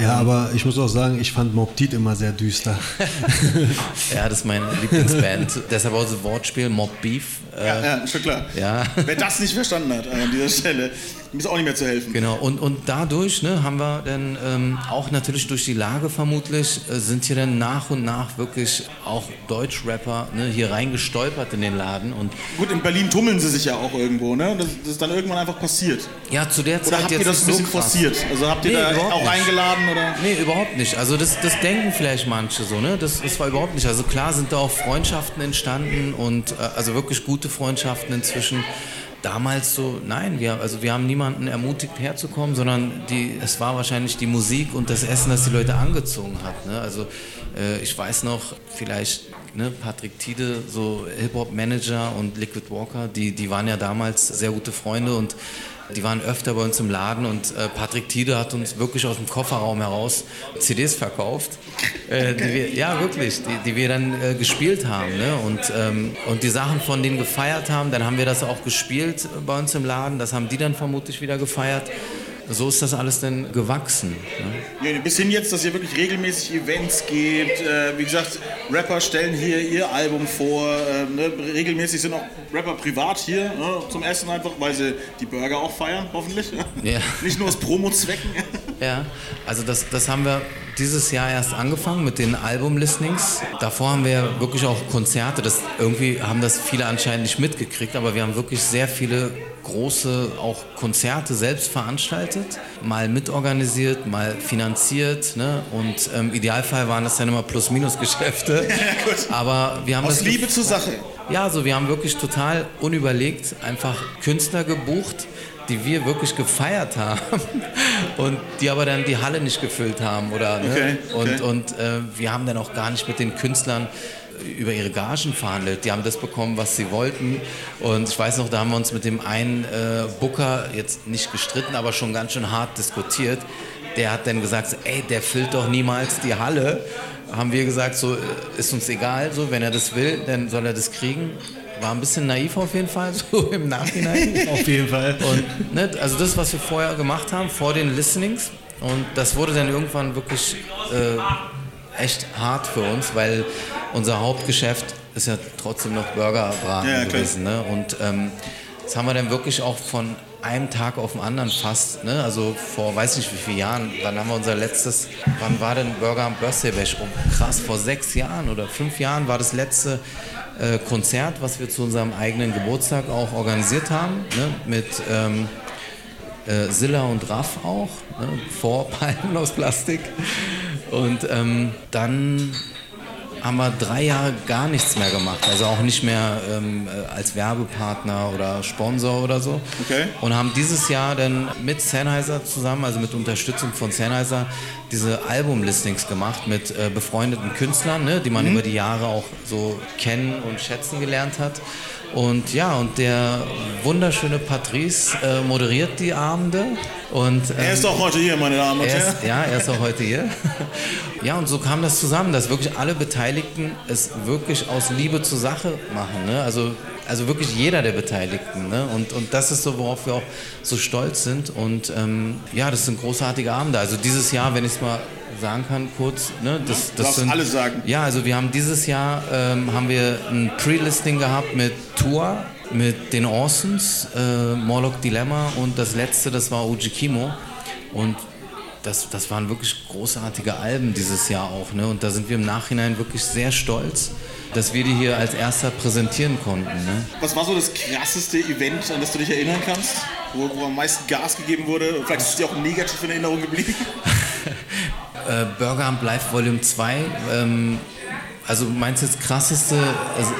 Ja, aber ich muss auch sagen, ich fand Mob Deep immer sehr düster. Ja, das ist meine Lieblingsband. Deshalb auch das Wortspiel Mob Beef. Äh, Ja, ja, schon klar. ja. Wer das nicht verstanden hat an dieser Stelle, dem ist auch nicht mehr zu helfen. Genau, und, und dadurch ne, haben wir dann ähm, auch natürlich durch die Lage vermutlich, äh, sind hier dann nach und nach wirklich auch Deutschrapper ne, hier reingestolpert in den Laden. Und Gut, in Berlin tummeln sie sich ja auch irgendwo, ne? Das, das ist dann irgendwann einfach passiert. ja, zu der Zeit Oder habt ihr das ein bisschen so forciert? Also habt ihr Nee, da auch nicht. eingeladen oder? Nee, überhaupt nicht. Also das, das denken vielleicht manche so, ne? Das, das war überhaupt nicht. Also klar sind da auch Freundschaften entstanden und äh, also wirklich gute Freundschaften inzwischen. Damals so, nein, wir, also wir haben niemanden ermutigt herzukommen, sondern die, es war wahrscheinlich die Musik und das Essen, das die Leute angezogen hat. Ne? Also äh, ich weiß noch, vielleicht ne, Patrick Tiede, so Hip-Hop-Manager und Liquid Walker, die, die waren ja damals sehr gute Freunde und die waren öfter bei uns im Laden und äh, Patrick Tiede hat uns wirklich aus dem Kofferraum heraus CDs verkauft. Äh, die wir, ja, wirklich, die, die wir dann äh, gespielt haben. Ne? Und, ähm, und die Sachen von denen gefeiert haben, dann haben wir das auch gespielt bei uns im Laden. Das haben die dann vermutlich wieder gefeiert. So ist das alles dann gewachsen. Ne? Ja, bis hin jetzt, dass ihr wirklich regelmäßig Events gebt. Äh, wie gesagt, Rapper stellen hier ihr Album vor. Äh, ne? Regelmäßig sind auch Rapper privat hier ne? zum Essen einfach, weil sie die Burger auch feiern, hoffentlich. Ja. Nicht nur aus Promo-Zwecken. Ja, also das, das haben wir dieses Jahr erst angefangen mit den Album-Listenings. Davor haben wir wirklich auch Konzerte. Das, irgendwie haben das viele anscheinend nicht mitgekriegt, aber wir haben wirklich sehr viele große auch Konzerte selbst veranstaltet, mal mitorganisiert, mal finanziert. Ne? Und im Idealfall waren das dann immer Plus-Minus-Geschäfte. aber wir haben Aus das Liebe zur Sache. ja, also wir haben wirklich total unüberlegt einfach Künstler gebucht, die wir wirklich gefeiert haben und die aber dann die Halle nicht gefüllt haben oder ne? Okay, okay. und und äh, wir haben dann auch gar nicht mit den Künstlern über ihre Gagen verhandelt. Die haben das bekommen, was sie wollten. Und ich weiß noch, da haben wir uns mit dem einen äh, Booker jetzt nicht gestritten, aber schon ganz schön hart diskutiert. Der hat dann gesagt, ey, der füllt doch niemals die Halle. Haben wir gesagt, so äh, ist uns egal, so wenn er das will, dann soll er das kriegen. War ein bisschen naiv auf jeden Fall, so im Nachhinein. Auf jeden Fall. Und ne, also das, was wir vorher gemacht haben, vor den Listenings, und das wurde dann irgendwann wirklich äh, echt hart für uns, weil unser Hauptgeschäft ist ja trotzdem noch Burgerbraten Ja, gewesen. Ne? Und ähm, das haben wir dann wirklich auch von einem Tag auf den anderen fast, ne? also vor weiß nicht wie vielen Jahren, wann haben wir unser letztes, wann war denn Burger am Birthday Bash? Oh, krass, vor sechs Jahren oder fünf Jahren war das letzte äh, Konzert, was wir zu unserem eigenen Geburtstag auch organisiert haben, ne? mit ähm, äh, Silla und Raff auch, ne? vor Palmen aus Plastik. Und ähm, dann haben wir drei Jahre gar nichts mehr gemacht. Also auch nicht mehr ähm, äh, als Werbepartner oder Sponsor oder so. Okay. Und haben dieses Jahr dann mit Sennheiser zusammen, also mit Unterstützung von Sennheiser, diese Albumlistings gemacht mit äh, befreundeten Künstlern, ne, die man über die Jahre auch so kennen und schätzen gelernt hat. Und ja, und der wunderschöne Patrice äh, moderiert die Abende. Und, ähm, Er ist auch heute hier, meine Damen und er Herren. ja, er ist auch heute hier. Ja, und so kam das zusammen, dass wirklich alle Beteiligten es wirklich aus Liebe zur Sache machen. Ne? Also, also wirklich jeder der Beteiligten. Ne? Und, und das ist so, worauf wir auch so stolz sind. Und ähm, ja, das sind großartige Abende. Also dieses Jahr, wenn ich es mal sagen kann, kurz. Ne? Das, das sind, alles sagen. Ja, also wir haben dieses Jahr ähm, haben wir ein Pre-Listing gehabt mit Tour, mit den Orsons, äh, Morlock Dilemma und das letzte, das war Uji Kimo. Und das, das waren wirklich großartige Alben dieses Jahr auch. Ne? Und da sind wir im Nachhinein wirklich sehr stolz, dass wir die hier als erster präsentieren konnten. Ne? Was war so das krasseste Event, an das du dich erinnern kannst? Wo, wo am meisten Gas gegeben wurde? Vielleicht ist es dir auch negativ in Erinnerung geblieben. Äh, Burger Amp Live Volume 2. Ähm, also meinst du jetzt krasseste? Also,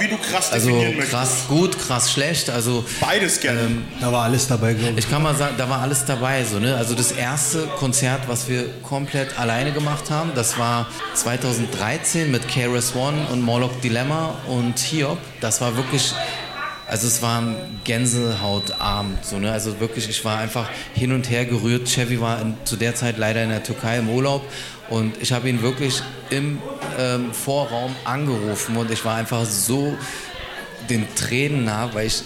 Wie du krass also definieren möchtest. krass gut, krass schlecht. Also Beides gerne. Da war alles dabei, glaube ich. Ich kann mal sagen, da war alles dabei. So, ne? Also das erste Konzert, was wir komplett alleine gemacht haben, das war 2013 mit KRS One und Morlock Dilemma und Hiob. Das war wirklich, also es war ein Gänsehautabend. So, ne? Also wirklich, ich war einfach hin und her gerührt. Chevy war in, zu der Zeit leider in der Türkei im Urlaub und ich habe ihn wirklich im ähm, Vorraum angerufen und ich war einfach so den Tränen nah, weil ich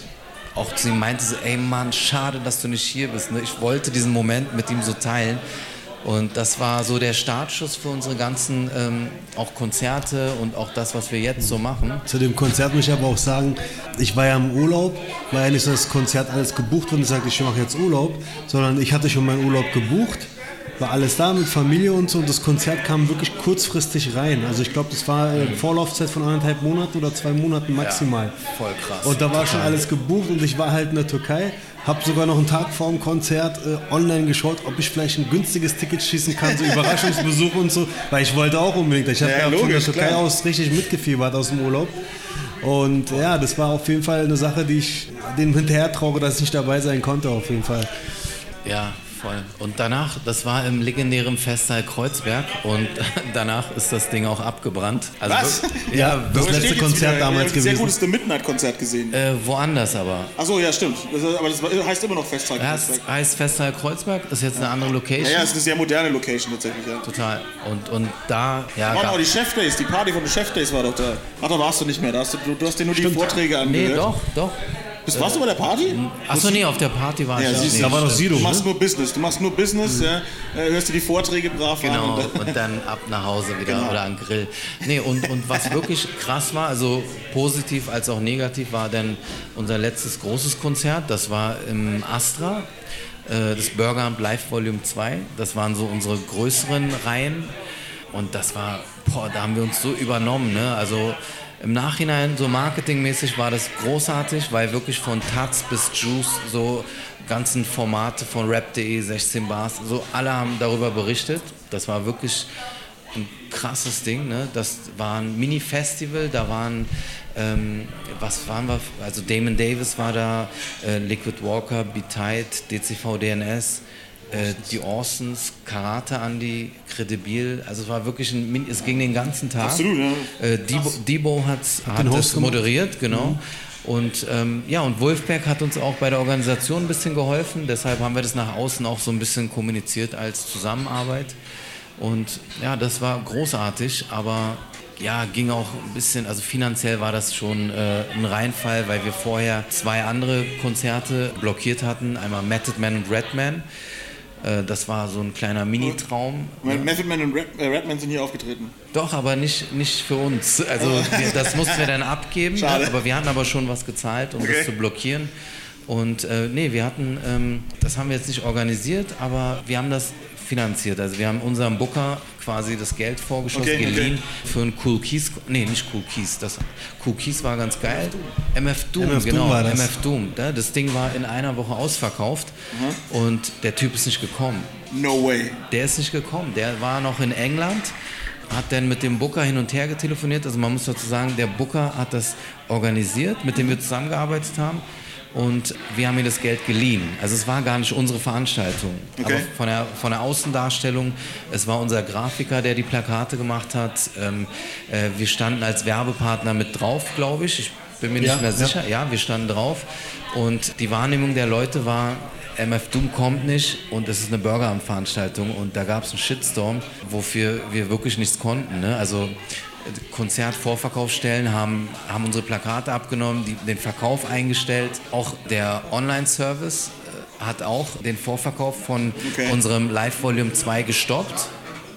auch zu ihm meinte, so, ey Mann, schade, dass du nicht hier bist. Ne? Ich wollte diesen Moment mit ihm so teilen. Und das war so der Startschuss für unsere ganzen ähm, auch Konzerte und auch das, was wir jetzt so machen. Zu dem Konzert muss ich aber auch sagen, ich war ja im Urlaub, war ja nicht das Konzert alles gebucht und ich sagte, ich mache jetzt Urlaub, sondern ich hatte schon meinen Urlaub gebucht, war alles da mit Familie und so und das Konzert kam wirklich kurzfristig rein. Also ich glaube, das war äh, Vorlaufzeit von anderthalb Monaten oder zwei Monaten maximal. voll krass. Und da war schon alles gebucht und ich war halt in der Türkei, habe sogar noch einen Tag vor dem Konzert äh, online geschaut, ob ich vielleicht ein günstiges Ticket schießen kann, so Überraschungsbesuch und so, weil ich wollte auch unbedingt. Ich habe Ja, ja, von der Türkei klar. aus richtig mitgefiebert aus dem Urlaub. Und ja, das war auf jeden Fall eine Sache, die ich dem hinterher trauere, dass ich nicht dabei sein konnte, auf jeden Fall. Ja, voll. Und danach, das war im legendären Festsaal Kreuzberg und danach ist das Ding auch abgebrannt. Also Was? wir- Ja, Ja, das Aber letzte Konzert wieder, damals ein Sehr gewesen. gutes The Midnight-Konzert gesehen. äh, woanders aber. Achso, ja, stimmt. Das, aber das heißt immer noch Festzeit. Ja, es heißt Festsaal Kreuzberg, ist jetzt eine andere Location. ja, ja, es ist eine sehr moderne Location tatsächlich. Ja. Total. Und, und da, ja, Mann, gab- aber die Chef Days, die Party von den Chef Days war doch da. Ach, da warst du nicht mehr. Da hast du, du, du hast dir nur die Vorträge angehört. nee, doch, doch. Bist, warst du bei der Party? Achso, nee, auf der Party war Ja, ich siehst Da war doch Sido, Du machst ne? nur Business. Du machst nur Business, ja, äh, hörst dir die Vorträge brav Genau, an. Und, und dann ab nach Hause wieder Genau. oder an Grill. Nee, und, und was wirklich krass war, also positiv als auch negativ, war dann unser letztes großes Konzert. Das war im Astra, äh, das Burger Live Volume 2. Das waren so unsere größeren Reihen. Und das war, boah, da haben wir uns so übernommen. Ne? Also im Nachhinein, so marketingmäßig war das großartig, weil wirklich von Taz bis Juice so ganzen Formate von rap.de, 16 Bars, so alle haben darüber berichtet. Das war wirklich ein krasses Ding. Ne? Das war ein Mini-Festival, da waren, ähm, was waren wir, also Damon Davis war da, äh, Liquid Walker, B-Tight, DCV DNS, äh, die Orsons, Karate Andy, Credibil, also es war wirklich ein, Min- es ging den ganzen Tag. Absolut, ja. Äh, Debo, Debo hat's, hat gemacht. moderiert, genau. Und ähm, ja, und Wolfberg hat uns auch bei der Organisation ein bisschen geholfen. Deshalb haben wir das nach außen auch so ein bisschen kommuniziert als Zusammenarbeit. Und ja, das war großartig, aber ja, ging auch ein bisschen, also finanziell war das schon äh, ein Reinfall, weil wir vorher zwei andere Konzerte blockiert hatten. Einmal Method Man und Redman. Äh, das war so ein kleiner Mini-Traum. Method Man und Red, äh, Redman sind hier aufgetreten. Doch, aber nicht, nicht für uns. Also wir, das mussten wir dann abgeben, ne? Schade. aber wir hatten aber schon was gezahlt, um Okay. das zu blockieren. Und äh, nee, wir hatten, ähm, das haben wir jetzt nicht organisiert, aber wir haben das finanziert. Also wir haben unserem Booker quasi das Geld vorgeschossen, Okay, okay. geliehen für ein Cool Keys, nee, nicht Cool Keys, das Cool Keys war ganz geil. MF Doom, MF Doom genau, war das. MF Doom. Ja, das Ding war in einer Woche ausverkauft und der Typ ist nicht gekommen. No way. Der ist nicht gekommen. Der war noch in England. hat dann mit dem Booker hin und her getelefoniert. Also man muss dazu sagen, der Booker hat das organisiert, mit dem wir zusammengearbeitet haben. Und wir haben ihm das Geld geliehen. Also es war gar nicht unsere Veranstaltung. Okay. Aber von der, von der Außendarstellung, es war unser Grafiker, der die Plakate gemacht hat. Ähm, äh, wir standen als Werbepartner mit drauf, glaube ich. Ich bin mir nicht Ja, mehr ja. sicher. Ja. wir standen drauf. Und die Wahrnehmung der Leute war, MF Doom kommt nicht und es ist eine Burgerabendveranstaltung und da gab es einen Shitstorm, wofür wir wirklich nichts konnten. Ne? Also Konzertvorverkaufsstellen haben, haben unsere Plakate abgenommen, die, den Verkauf eingestellt. Auch der Online-Service äh, hat auch den Vorverkauf von Okay. unserem Live Volume 2 gestoppt.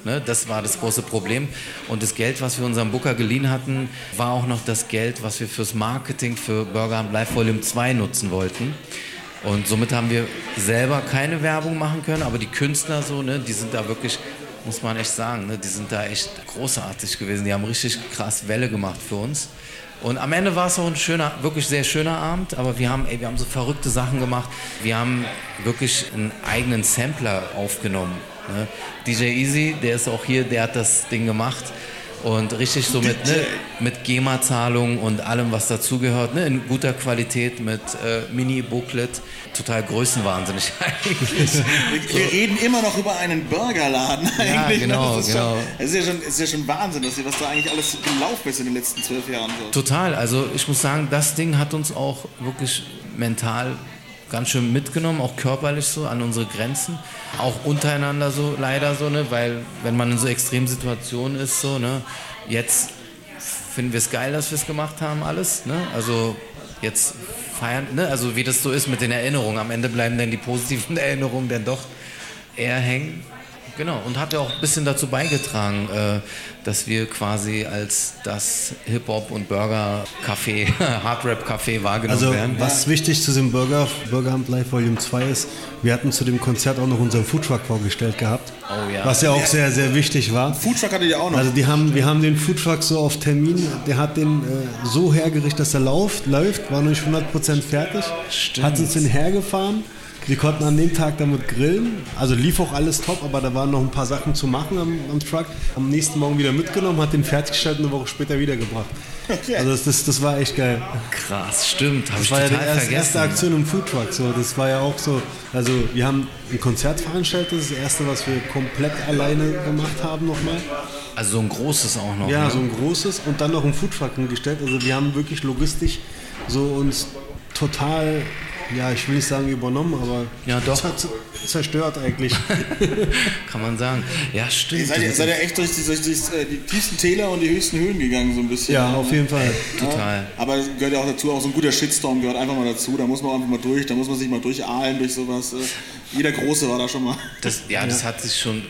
Ne, das war das große Problem. Und das Geld, was wir unserem Booker geliehen hatten, war auch noch das Geld, was wir fürs Marketing für Burger Abend Live Volume 2 nutzen wollten. Und somit haben wir selber keine Werbung machen können, aber die Künstler so, ne, die sind da wirklich, muss man echt sagen, ne, die sind da echt großartig gewesen. Die haben richtig krass Welle gemacht für uns. Und am Ende war es auch ein schöner, wirklich sehr schöner Abend, aber wir haben, ey, wir haben so verrückte Sachen gemacht. Wir haben wirklich einen eigenen Sampler aufgenommen. Ne? DJ Easy, der ist auch hier, der hat das Ding gemacht. Und richtig so mit, ne, mit GEMA-Zahlung und allem, was dazugehört, ne, in guter Qualität, mit äh, Mini-Booklet. Total größenwahnsinnig eigentlich. Wir, wir reden immer noch über einen Burgerladen eigentlich. ne? genau, das ist genau. Schon, es ist ja schon, ist ja schon Wahnsinn, dass was da eigentlich alles gelaufen ist in den letzten zwölf Jahren. So. Total. Also ich muss sagen, das Ding hat uns auch wirklich mental ganz schön mitgenommen, auch körperlich so an unsere Grenzen, auch untereinander so leider so, ne, weil wenn man in so extremen Situationen ist so, ne, jetzt finden wir es geil, dass wir es gemacht haben alles, ne, also jetzt feiern, ne, also wie das so ist mit den Erinnerungen, am Ende bleiben dann die positiven Erinnerungen dann doch eher hängen. Genau, und hat ja auch ein bisschen dazu beigetragen, äh, dass wir quasi als das Hip-Hop- und Burger-Café, Hard-Rap-Café wahrgenommen Also werden. was wichtig zu dem Burger, Burger Hunt Live Volume 2 ist, wir hatten zu dem Konzert auch noch unseren Foodtruck vorgestellt gehabt. Oh ja. Was ja auch sehr, sehr wichtig war. Foodtruck hattet ihr auch noch. Also die haben, wir haben den Foodtruck so auf Termin, der hat den äh, so hergerichtet, dass er läuft, läuft, war noch nicht 100% fertig, Stimmt. hat uns den hergefahren. Wir konnten an dem Tag damit grillen, also lief auch alles top, aber da waren noch ein paar Sachen zu machen am, am Truck. Am nächsten Morgen wieder mitgenommen, hat den fertiggestellt und eine Woche später wiedergebracht. Also das, das, das war echt geil. Krass, stimmt, Das ich war ja die erste, erste Aktion im Foodtruck. So, das war ja auch so. Also wir haben ein Konzert veranstaltet, das ist das erste, was wir komplett alleine gemacht haben nochmal. Also so ein großes auch noch. Ja, ne? so ein großes und dann noch ein Foodtruck hingestellt. Also wir haben wirklich logistisch so uns total, ja, ich will nicht sagen übernommen, aber Ja, doch. zer- zerstört eigentlich. Kann man sagen. Ja, stimmt. Ihr seid, ihr seid ja echt durch, die, durch die, die tiefsten Täler und die höchsten Höhen gegangen, so ein bisschen. ja, auf jeden Fall. Total. Aber es gehört ja auch dazu, auch so ein guter Shitstorm gehört einfach mal dazu. Da muss man einfach mal durch, da muss man sich mal durchahlen durch sowas. Äh, Jeder Große war da schon mal. Das, ja, das hat sich schon,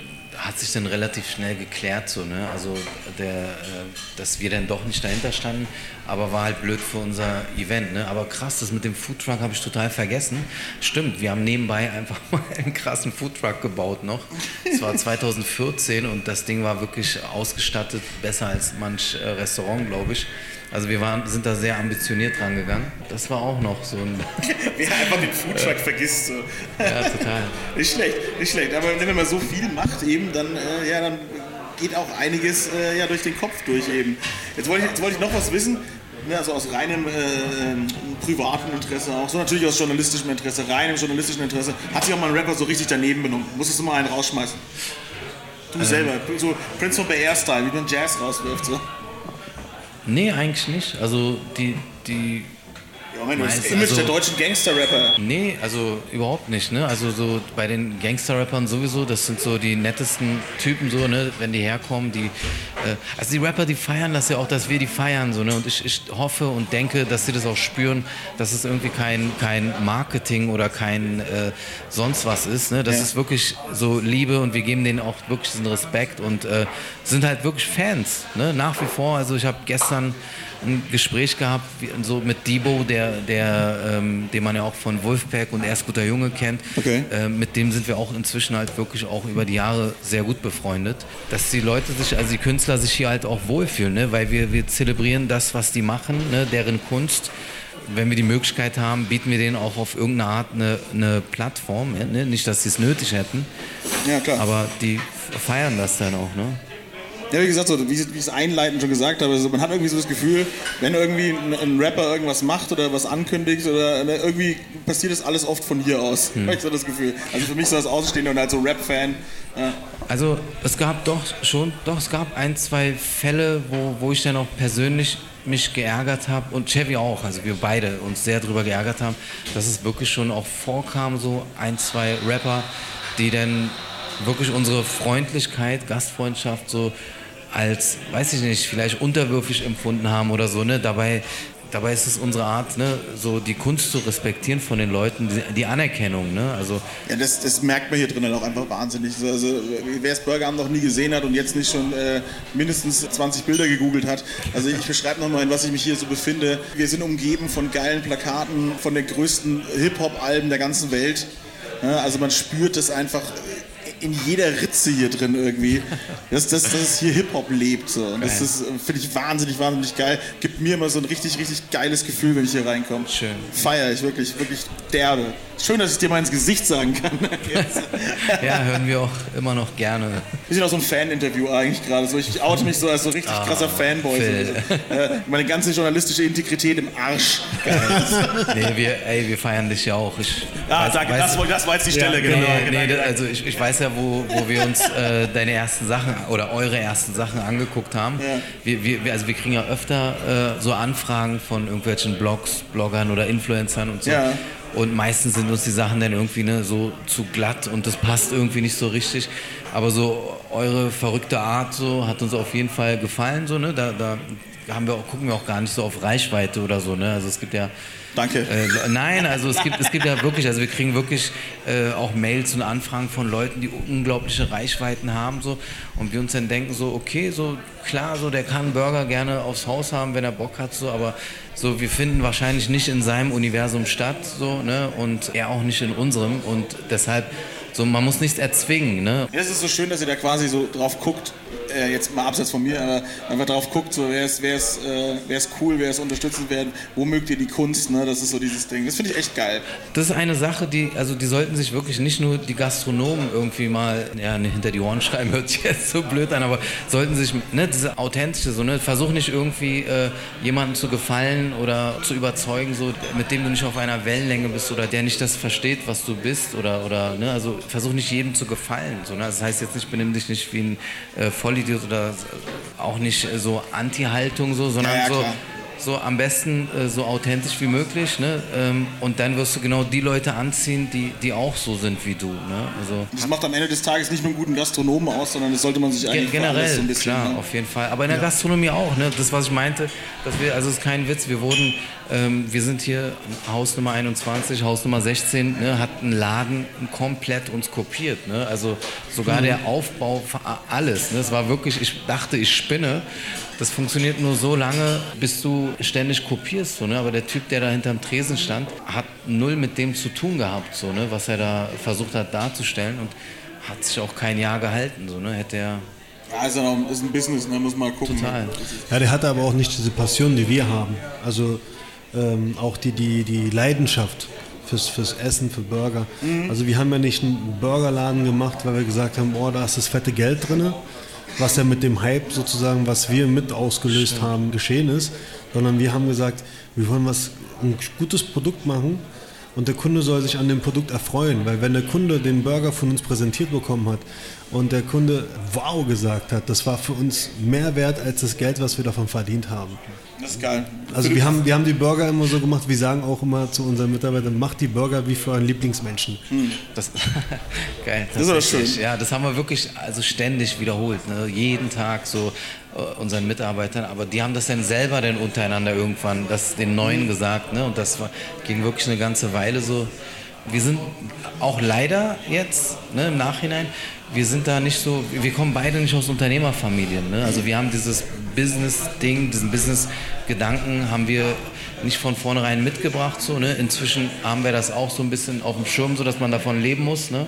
hat sich dann relativ schnell geklärt, so, ne? Also der, äh, dass wir dann doch nicht dahinter standen, aber war halt blöd für unser Event, ne? Aber krass, das mit dem Foodtruck habe ich total vergessen. Stimmt, wir haben nebenbei einfach mal einen krassen Foodtruck gebaut noch. Es war 2014 und das Ding war wirklich ausgestattet, besser als manch äh, Restaurant, glaube ich. Also wir waren, sind da sehr ambitioniert rangegangen. Das war auch noch so ein, Wer einfach den Foodtruck vergisst. So. ja, total. Nicht schlecht, nicht schlecht. Aber wenn man so viel macht eben, dann, äh, ja, dann geht auch einiges äh, ja, durch den Kopf durch eben. Jetzt wollte ich, jetzt wollte ich noch was wissen. Ne, also aus reinem äh, ähm, privaten Interesse auch, so natürlich aus journalistischem Interesse, reinem journalistischen Interesse, hat sich auch mal ein Rapper so richtig daneben benommen. Musstest du mal einen rausschmeißen? Du selber, so Prince von Bel Air Style, wie man Jazz rauswirft. So. Nee, eigentlich nicht. Also die, die Moment, das Image also- der deutschen Gangster-Rapper. Nee, also überhaupt nicht, ne? Also so bei den Gangster-Rappern sowieso, das sind so die nettesten Typen so, ne? Wenn die herkommen, die, äh, also die Rapper, die feiern das ja auch, dass wir die feiern, so, ne? Und ich, ich hoffe und denke, dass sie das auch spüren, dass es irgendwie kein, kein Marketing oder kein äh, sonst was ist, ne? Das Ja. ist wirklich so Liebe und wir geben denen auch wirklich diesen Respekt und äh, sind halt wirklich Fans, ne? Nach wie vor, also ich habe gestern ein Gespräch gehabt, so mit Debo, der, der, ähm, den man ja auch von Wolfpack und Erst guter Junge kennt. Okay. Ähm, mit dem sind wir auch inzwischen halt wirklich auch über die Jahre sehr gut befreundet. Dass die Leute sich, also die Künstler sich hier halt auch wohlfühlen, ne? weil wir, wir zelebrieren das, was die machen, ne? deren Kunst. Wenn wir die Möglichkeit haben, bieten wir denen auch auf irgendeine Art eine, eine Plattform. Ne? Nicht, dass sie es nötig hätten, Ja, klar. aber die feiern das dann auch. Ne? Ja, wie gesagt, so, wie, ich es einleitend schon gesagt habe, also man hat irgendwie so das Gefühl, wenn irgendwie ein, ein Rapper irgendwas macht oder was ankündigt oder ne, irgendwie passiert das alles oft von hier aus. Hm. Habe ich so das Gefühl. Also für mich so als Außenstehender und als so Rap-Fan. Ja. Also es gab doch schon, doch es gab ein, zwei Fälle, wo, wo ich dann auch persönlich mich geärgert habe und Chevy auch, also wir beide uns sehr darüber geärgert haben, dass es wirklich schon auch vorkam, so ein, zwei Rapper, die dann wirklich unsere Freundlichkeit, Gastfreundschaft so als, weiß ich nicht, vielleicht unterwürfig empfunden haben oder so. Ne? Dabei, dabei ist es unsere Art, ne? so die Kunst zu respektieren von den Leuten, die, die Anerkennung. Ne? Also ja, das, das, merkt man hier drinnen auch einfach wahnsinnig. Also, wer das Burger noch nie gesehen hat und jetzt nicht schon äh, mindestens 20 Bilder gegoogelt hat, also ich beschreibe nochmal, in was ich mich hier so befinde. Wir sind umgeben von geilen Plakaten, von den größten Hip-Hop-Alben der ganzen Welt. Also man spürt das einfach in jeder Ritze hier drin irgendwie, dass, dass es hier Hip-Hop lebt. So. Und das ist, finde ich, wahnsinnig, wahnsinnig geil. Gibt mir immer so ein richtig, richtig geiles Gefühl, wenn ich hier reinkomme. Schön. Feier ich wirklich, wirklich derbe. Schön, dass ich dir mal ins Gesicht sagen kann. ja, hören wir auch immer noch gerne. Wir sind auch so ein Fan-Interview eigentlich gerade. So, ich oute mich so als so richtig ah, krasser Fanboy. So. meine ganze journalistische Integrität im Arsch. Geil. nee, wir, ey, wir feiern dich ja auch. Ich ah, weiß, danke, weiß, das, das, war jetzt die Stelle, ja, genau. Nee, nee, genau. also ich, ich weiß ja, wo, wo wir uns äh, deine ersten Sachen oder eure ersten Sachen angeguckt haben. Ja. Wir, wir, also wir kriegen ja öfter äh, so Anfragen von irgendwelchen Blogs, Bloggern oder Influencern und so. Ja. Und meistens sind uns die Sachen dann irgendwie ne, so zu glatt und das passt irgendwie nicht so richtig. Aber so eure verrückte Art so hat uns auf jeden Fall gefallen. So, ne? Da, da haben wir auch, gucken wir auch gar nicht so auf Reichweite oder so. Ne? Also es gibt ja Danke. Äh, nein, also es gibt, es gibt ja wirklich, also wir kriegen wirklich äh, auch Mails und Anfragen von Leuten, die unglaubliche Reichweiten haben so und wir uns dann denken so, okay, so klar, so der kann Burger gerne aufs Haus haben, wenn er Bock hat, so, aber so wir finden wahrscheinlich nicht in seinem Universum statt, so ne und er auch nicht in unserem und deshalb so, man muss nichts erzwingen. Ne? Es ist so schön, dass ihr da quasi so drauf guckt, äh, jetzt mal abseits von mir, aber einfach drauf guckt, so, wer, ist, wer, ist, äh, wer ist cool, wer ist unterstützenswert, wo mögt ihr die Kunst, ne? das ist so dieses Ding. Das finde ich echt geil. Das ist eine Sache, die, also die sollten sich wirklich nicht nur die Gastronomen irgendwie mal ja, hinter die Ohren schreiben, hört sich jetzt so blöd an, aber sollten sich, ne, diese authentische, so, ne, versuch nicht irgendwie äh, jemandem zu gefallen oder zu überzeugen, so, mit dem du nicht auf einer Wellenlänge bist oder der nicht das versteht, was du bist oder, oder ne, also versuch nicht jedem zu gefallen. So, ne? Das heißt jetzt nicht, benimm dich nicht wie ein äh, Vollidiot oder auch nicht so Anti-Haltung, so, sondern ja, ja, so so am besten äh, so authentisch wie möglich. Ne? Ähm, und dann wirst du genau die Leute anziehen, die, die auch so sind wie du. Ne? Also, das macht am Ende des Tages nicht nur einen guten Gastronomen aus, sondern das sollte man sich eigentlich generell so ein bisschen, klar, ne? auf jeden Fall. Aber in der ja. Gastronomie auch. Ne? Das, was ich meinte, dass wir, also es ist kein Witz, wir wurden, ähm, wir sind hier Haus Nummer 21, Haus Nummer 16, ne? hat ein Laden komplett uns kopiert. Ne? Also sogar mhm. der Aufbau, alles. Ne? Es war wirklich, ich dachte, ich spinne. Das funktioniert nur so lange, bis du ständig kopierst. So, ne? Aber der Typ, der da hinterm Tresen stand, hat null mit dem zu tun gehabt, so, ne? was er da versucht hat darzustellen und hat sich auch kein Jahr gehalten. So, ne? Hätte er ja, also ist ein Business, da ne? muss man gucken. Total. Ja, der hatte aber auch nicht diese Passion, die wir haben. Also ähm, auch die, die, die Leidenschaft fürs, fürs Essen, für Burger. Mhm. Also wir haben ja nicht einen Burgerladen gemacht, weil wir gesagt haben, oh, da ist das fette Geld drin, was ja mit dem Hype sozusagen, was wir mit ausgelöst Stimmt. haben, geschehen ist, sondern wir haben gesagt, wir wollen was, ein gutes Produkt machen und der Kunde soll sich an dem Produkt erfreuen, weil wenn der Kunde den Burger von uns präsentiert bekommen hat und der Kunde wow gesagt hat, das war für uns mehr wert als das Geld, was wir davon verdient haben. Das ist geil. Also wir haben, wir haben die Burger immer so gemacht, wir sagen auch immer zu unseren Mitarbeitern, macht die Burger wie für einen Lieblingsmenschen. Hm. Das, geil. Das ist schön. Ja, das haben wir wirklich also ständig wiederholt, ne? jeden Tag so äh, unseren Mitarbeitern, aber die haben das dann selber dann untereinander irgendwann, das den Neuen gesagt, ne? und das war, ging wirklich eine ganze Weile so. Wir sind auch leider jetzt ne, im Nachhinein wir sind da nicht so, wir kommen beide nicht aus Unternehmerfamilien. Ne? Also wir haben dieses Business-Ding, diesen Business-Gedanken haben wir nicht von vornherein mitgebracht. So, ne? Inzwischen haben wir das auch so ein bisschen auf dem Schirm, so dass man davon leben muss. Ne?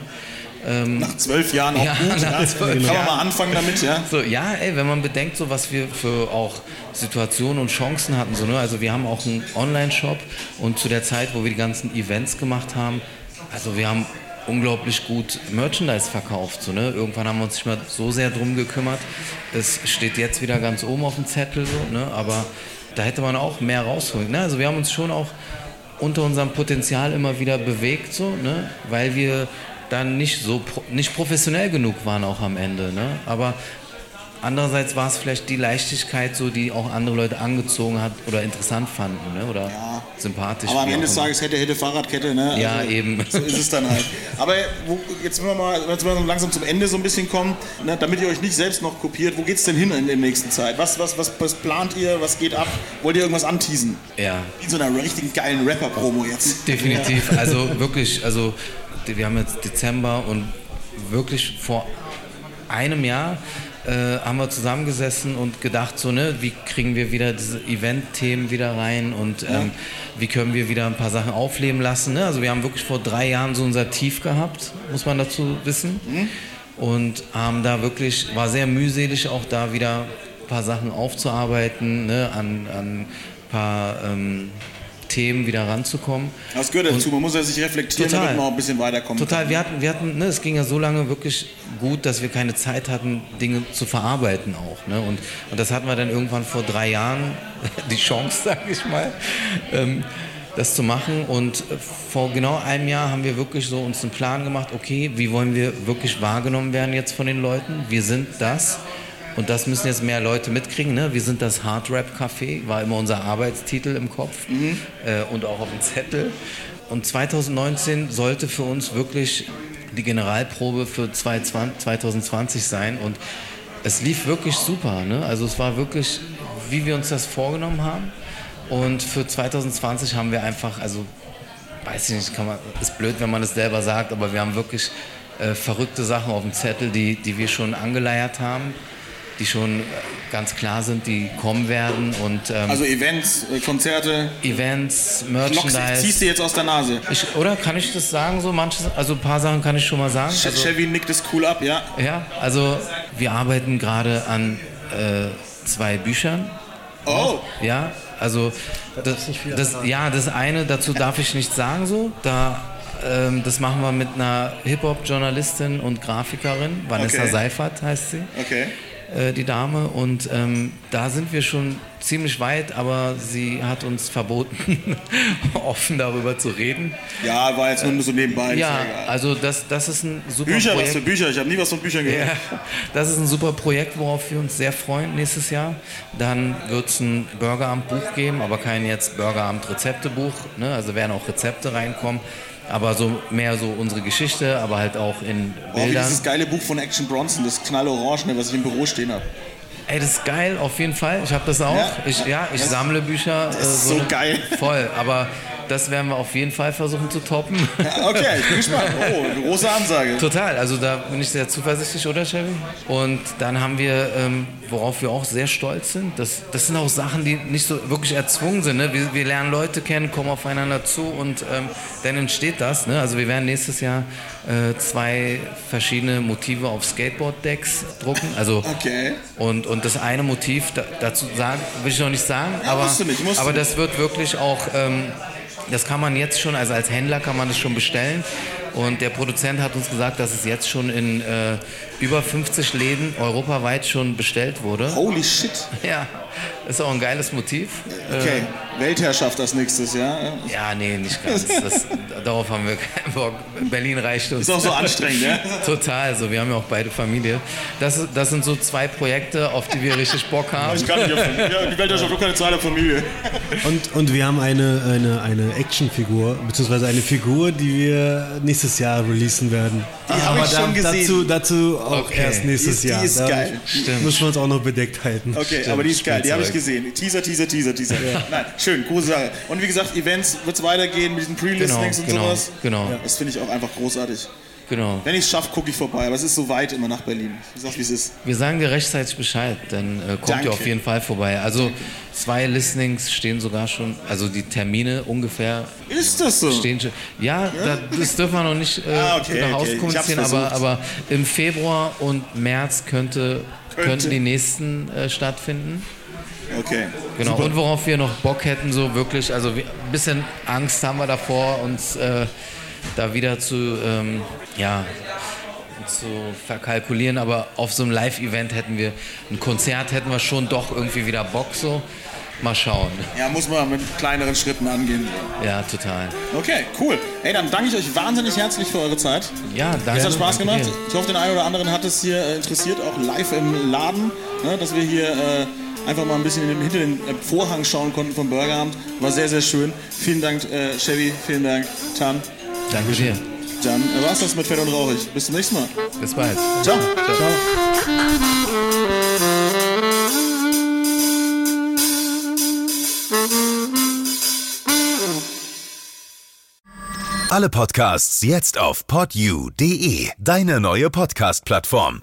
Ähm, nach zwölf Jahren auch ja, gut. Nach ja. zwölf Kann man mal anfangen damit, ja? So, ja, ey, wenn man bedenkt, so was wir für auch Situationen und Chancen hatten. So, ne? Also wir haben auch einen Online-Shop und zu der Zeit, wo wir die ganzen Events gemacht haben, also wir haben unglaublich gut Merchandise verkauft. So, ne? Irgendwann haben wir uns nicht mehr so sehr drum gekümmert. Es steht jetzt wieder ganz oben auf dem Zettel, so, ne? aber da hätte man auch mehr rausholen. Ne? Also wir haben uns schon auch unter unserem Potenzial immer wieder bewegt, so, ne? weil wir dann nicht so nicht professionell genug waren auch am Ende. Ne? Aber Andererseits war es vielleicht die Leichtigkeit, so, die auch andere Leute angezogen hat oder interessant fanden ne? oder ja. sympathisch. Aber am Ende des Tages hätte, hätte Fahrradkette. Ne? Ja, also, eben. So ist es dann halt. Aber wo, jetzt müssen wir mal jetzt wir langsam zum Ende so ein bisschen kommen, ne? damit ihr euch nicht selbst noch kopiert. Wo geht es denn hin in der nächsten Zeit? Was, was, was, was plant ihr? Was geht ab? Wollt ihr irgendwas anteasen? Ja. In so einer richtigen geilen Rapper-Promo jetzt. Definitiv. Ja. Also wirklich, also wir haben jetzt Dezember und wirklich vor einem Jahr äh, haben wir zusammengesessen und gedacht, so, ne, wie kriegen wir wieder diese Event-Themen wieder rein und ähm, ja. wie können wir wieder ein paar Sachen aufleben lassen. Ne? Also wir haben wirklich vor drei Jahren so unser Tief gehabt, muss man dazu wissen. Mhm. Und haben da wirklich, war sehr mühselig auch da wieder ein paar Sachen aufzuarbeiten, ne, an, an ein paar ähm, Themen wieder ranzukommen. Das gehört dazu, man muss ja sich reflektieren, total, damit man auch ein bisschen weiterkommen Total, kann. wir hatten, wir hatten ne, es ging ja so lange wirklich gut, dass wir keine Zeit hatten, Dinge zu verarbeiten auch. Ne? Und, und das hatten wir dann irgendwann vor drei Jahren, die Chance, sage ich mal, ähm, das zu machen. Und vor genau einem Jahr haben wir wirklich so uns einen Plan gemacht, okay, wie wollen wir wirklich wahrgenommen werden jetzt von den Leuten? Wir sind das. Und das müssen jetzt mehr Leute mitkriegen. Ne? Wir sind das Hard Rap Café, war immer unser Arbeitstitel im Kopf mhm. äh, und auch auf dem Zettel. Und 2019 sollte für uns wirklich die Generalprobe für 2020 sein. Und es lief wirklich super. Ne? Also es war wirklich, wie wir uns das vorgenommen haben. Und für 2020 haben wir einfach, also weiß ich nicht, kann man, ist blöd, wenn man es selber sagt, aber wir haben wirklich äh, verrückte Sachen auf dem Zettel, die, die wir schon angeleiert haben die schon äh, ganz klar sind, die kommen werden. Und, ähm, also Events, äh, Konzerte. Events, Merchandise. Knox, ziehst du jetzt aus der Nase. Ich, oder kann ich das sagen? So manches, also ein paar Sachen kann ich schon mal sagen. Also, Chevy nickt es cool ab, ja. Ja, also wir arbeiten gerade an äh, zwei Büchern. Oh! Ja, also das, das, ja, das eine, dazu darf ich nichts sagen so. Da ähm, das machen wir mit einer Hip-Hop-Journalistin und Grafikerin, Vanessa okay. Seifert heißt sie. Okay. Äh, die Dame. Und ähm, da sind wir schon ziemlich weit, aber sie hat uns verboten, offen darüber zu reden. Ja, war jetzt nur so nebenbei. Ja, also das, das ist ein super Bücher, Projekt. was für Bücher? Ich habe nie was von Büchern gehört. Ja, das ist ein super Projekt, worauf wir uns sehr freuen nächstes Jahr. Dann wird es ein Burgeramt-Buch geben, aber kein jetzt Burgeramt-Rezeptebuch. Ne? Also werden auch Rezepte reinkommen aber so mehr so unsere Geschichte, aber halt auch in Bildern. Oh, wie dieses geile Buch von Action Bronson, das knallorange, was ich im Büro stehen habe. Ey, das ist geil, auf jeden Fall. Ich habe das auch. Ja, ich, ja, ich sammle Bücher. Das ist äh, so, so geil. Voll, aber das werden wir auf jeden Fall versuchen zu toppen. Okay, ich bin gespannt. Oh, große Ansage. Total, also da bin ich sehr zuversichtlich, oder Chevy? Und dann haben wir, ähm, worauf wir auch sehr stolz sind, das, das sind auch Sachen, die nicht so wirklich erzwungen sind. Ne? Wir, wir lernen Leute kennen, kommen aufeinander zu und ähm, dann entsteht das. Ne? Also wir werden nächstes Jahr äh, zwei verschiedene Motive auf Skateboard-Decks drucken. Also, okay. und, und das eine Motiv, da, dazu sagen, will ich noch nicht sagen, ja, aber, nicht, aber das wird wirklich auch... Ähm, das kann man jetzt schon, also als Händler kann man das schon bestellen. Und der Produzent hat uns gesagt, dass es jetzt schon in äh, über 50 Läden europaweit schon bestellt wurde. Holy shit. Ja, ist auch ein geiles Motiv. Okay, äh, Weltherrschaft das nächstes Jahr. Ja, nee, nicht ganz. Das, darauf haben wir keinen Bock. Berlin reicht uns. Ist auch so anstrengend, ja? Total, also wir haben ja auch beide Familie. Das, das sind so zwei Projekte, auf die wir richtig Bock haben. Ich kann nicht auf, ja, die Weltherrschaft hat keine zweite Familie. Und, und wir haben eine, eine, eine Actionfigur, beziehungsweise eine Figur, die wir nächstes Jahr releasen werden. Die habe ich schon gesehen. Dazu, dazu auch okay. erst nächstes die Jahr. Die ist da geil. Stimmt. Müssen wir uns auch noch bedeckt halten. Okay, Stimmt. aber die ist geil. Die habe ich gesehen. Teaser, Teaser, Teaser, Teaser. Ja. Nein, schön, große Sache. Und wie gesagt, Events wird es weitergehen mit diesen Pre-Listings genau, und genau, sowas. Genau. Ja, das finde ich auch einfach großartig. Genau. Wenn ich es schaffe, gucke ich vorbei. Aber es ist so weit immer nach Berlin. Ich sag, wie es ist. Wir sagen dir rechtzeitig Bescheid, dann äh, kommt Danke. ihr auf jeden Fall vorbei. Also zwei Listings stehen sogar schon, also die Termine ungefähr. Ist das so? Stehen schon. Ja, ja? das dürfen wir noch nicht äh, ah, okay, nach okay. kommunizieren, aber, aber im Februar und März könnte, Könnte. könnten die nächsten äh, stattfinden. Okay. Genau. Super. Und worauf wir noch Bock hätten, so wirklich, also ein bisschen Angst haben wir davor, uns äh, da wieder zu, ähm, ja, zu verkalkulieren, aber auf so einem Live-Event hätten wir, ein Konzert hätten wir schon doch irgendwie wieder Bock so. Mal schauen. Ja, muss man mit kleineren Schritten angehen. Ja, total. Okay, cool. Ey, dann danke ich euch wahnsinnig herzlich für eure Zeit. Ja, danke. Es hat Spaß gemacht. Ich hoffe, den einen oder anderen hat es hier äh, interessiert, auch live im Laden, ne, dass wir hier äh, einfach mal ein bisschen in den, hinter den Vorhang schauen konnten vom Burgeramt. War sehr, sehr schön. Vielen Dank, äh, Chevy. Vielen Dank, Tan. Danke dir. Dann äh, war's das mit Fett und Rauchig. Bis zum nächsten Mal. Bis bald. Ciao. Alle Podcasts jetzt auf podyou.de, deine neue Podcast-Plattform.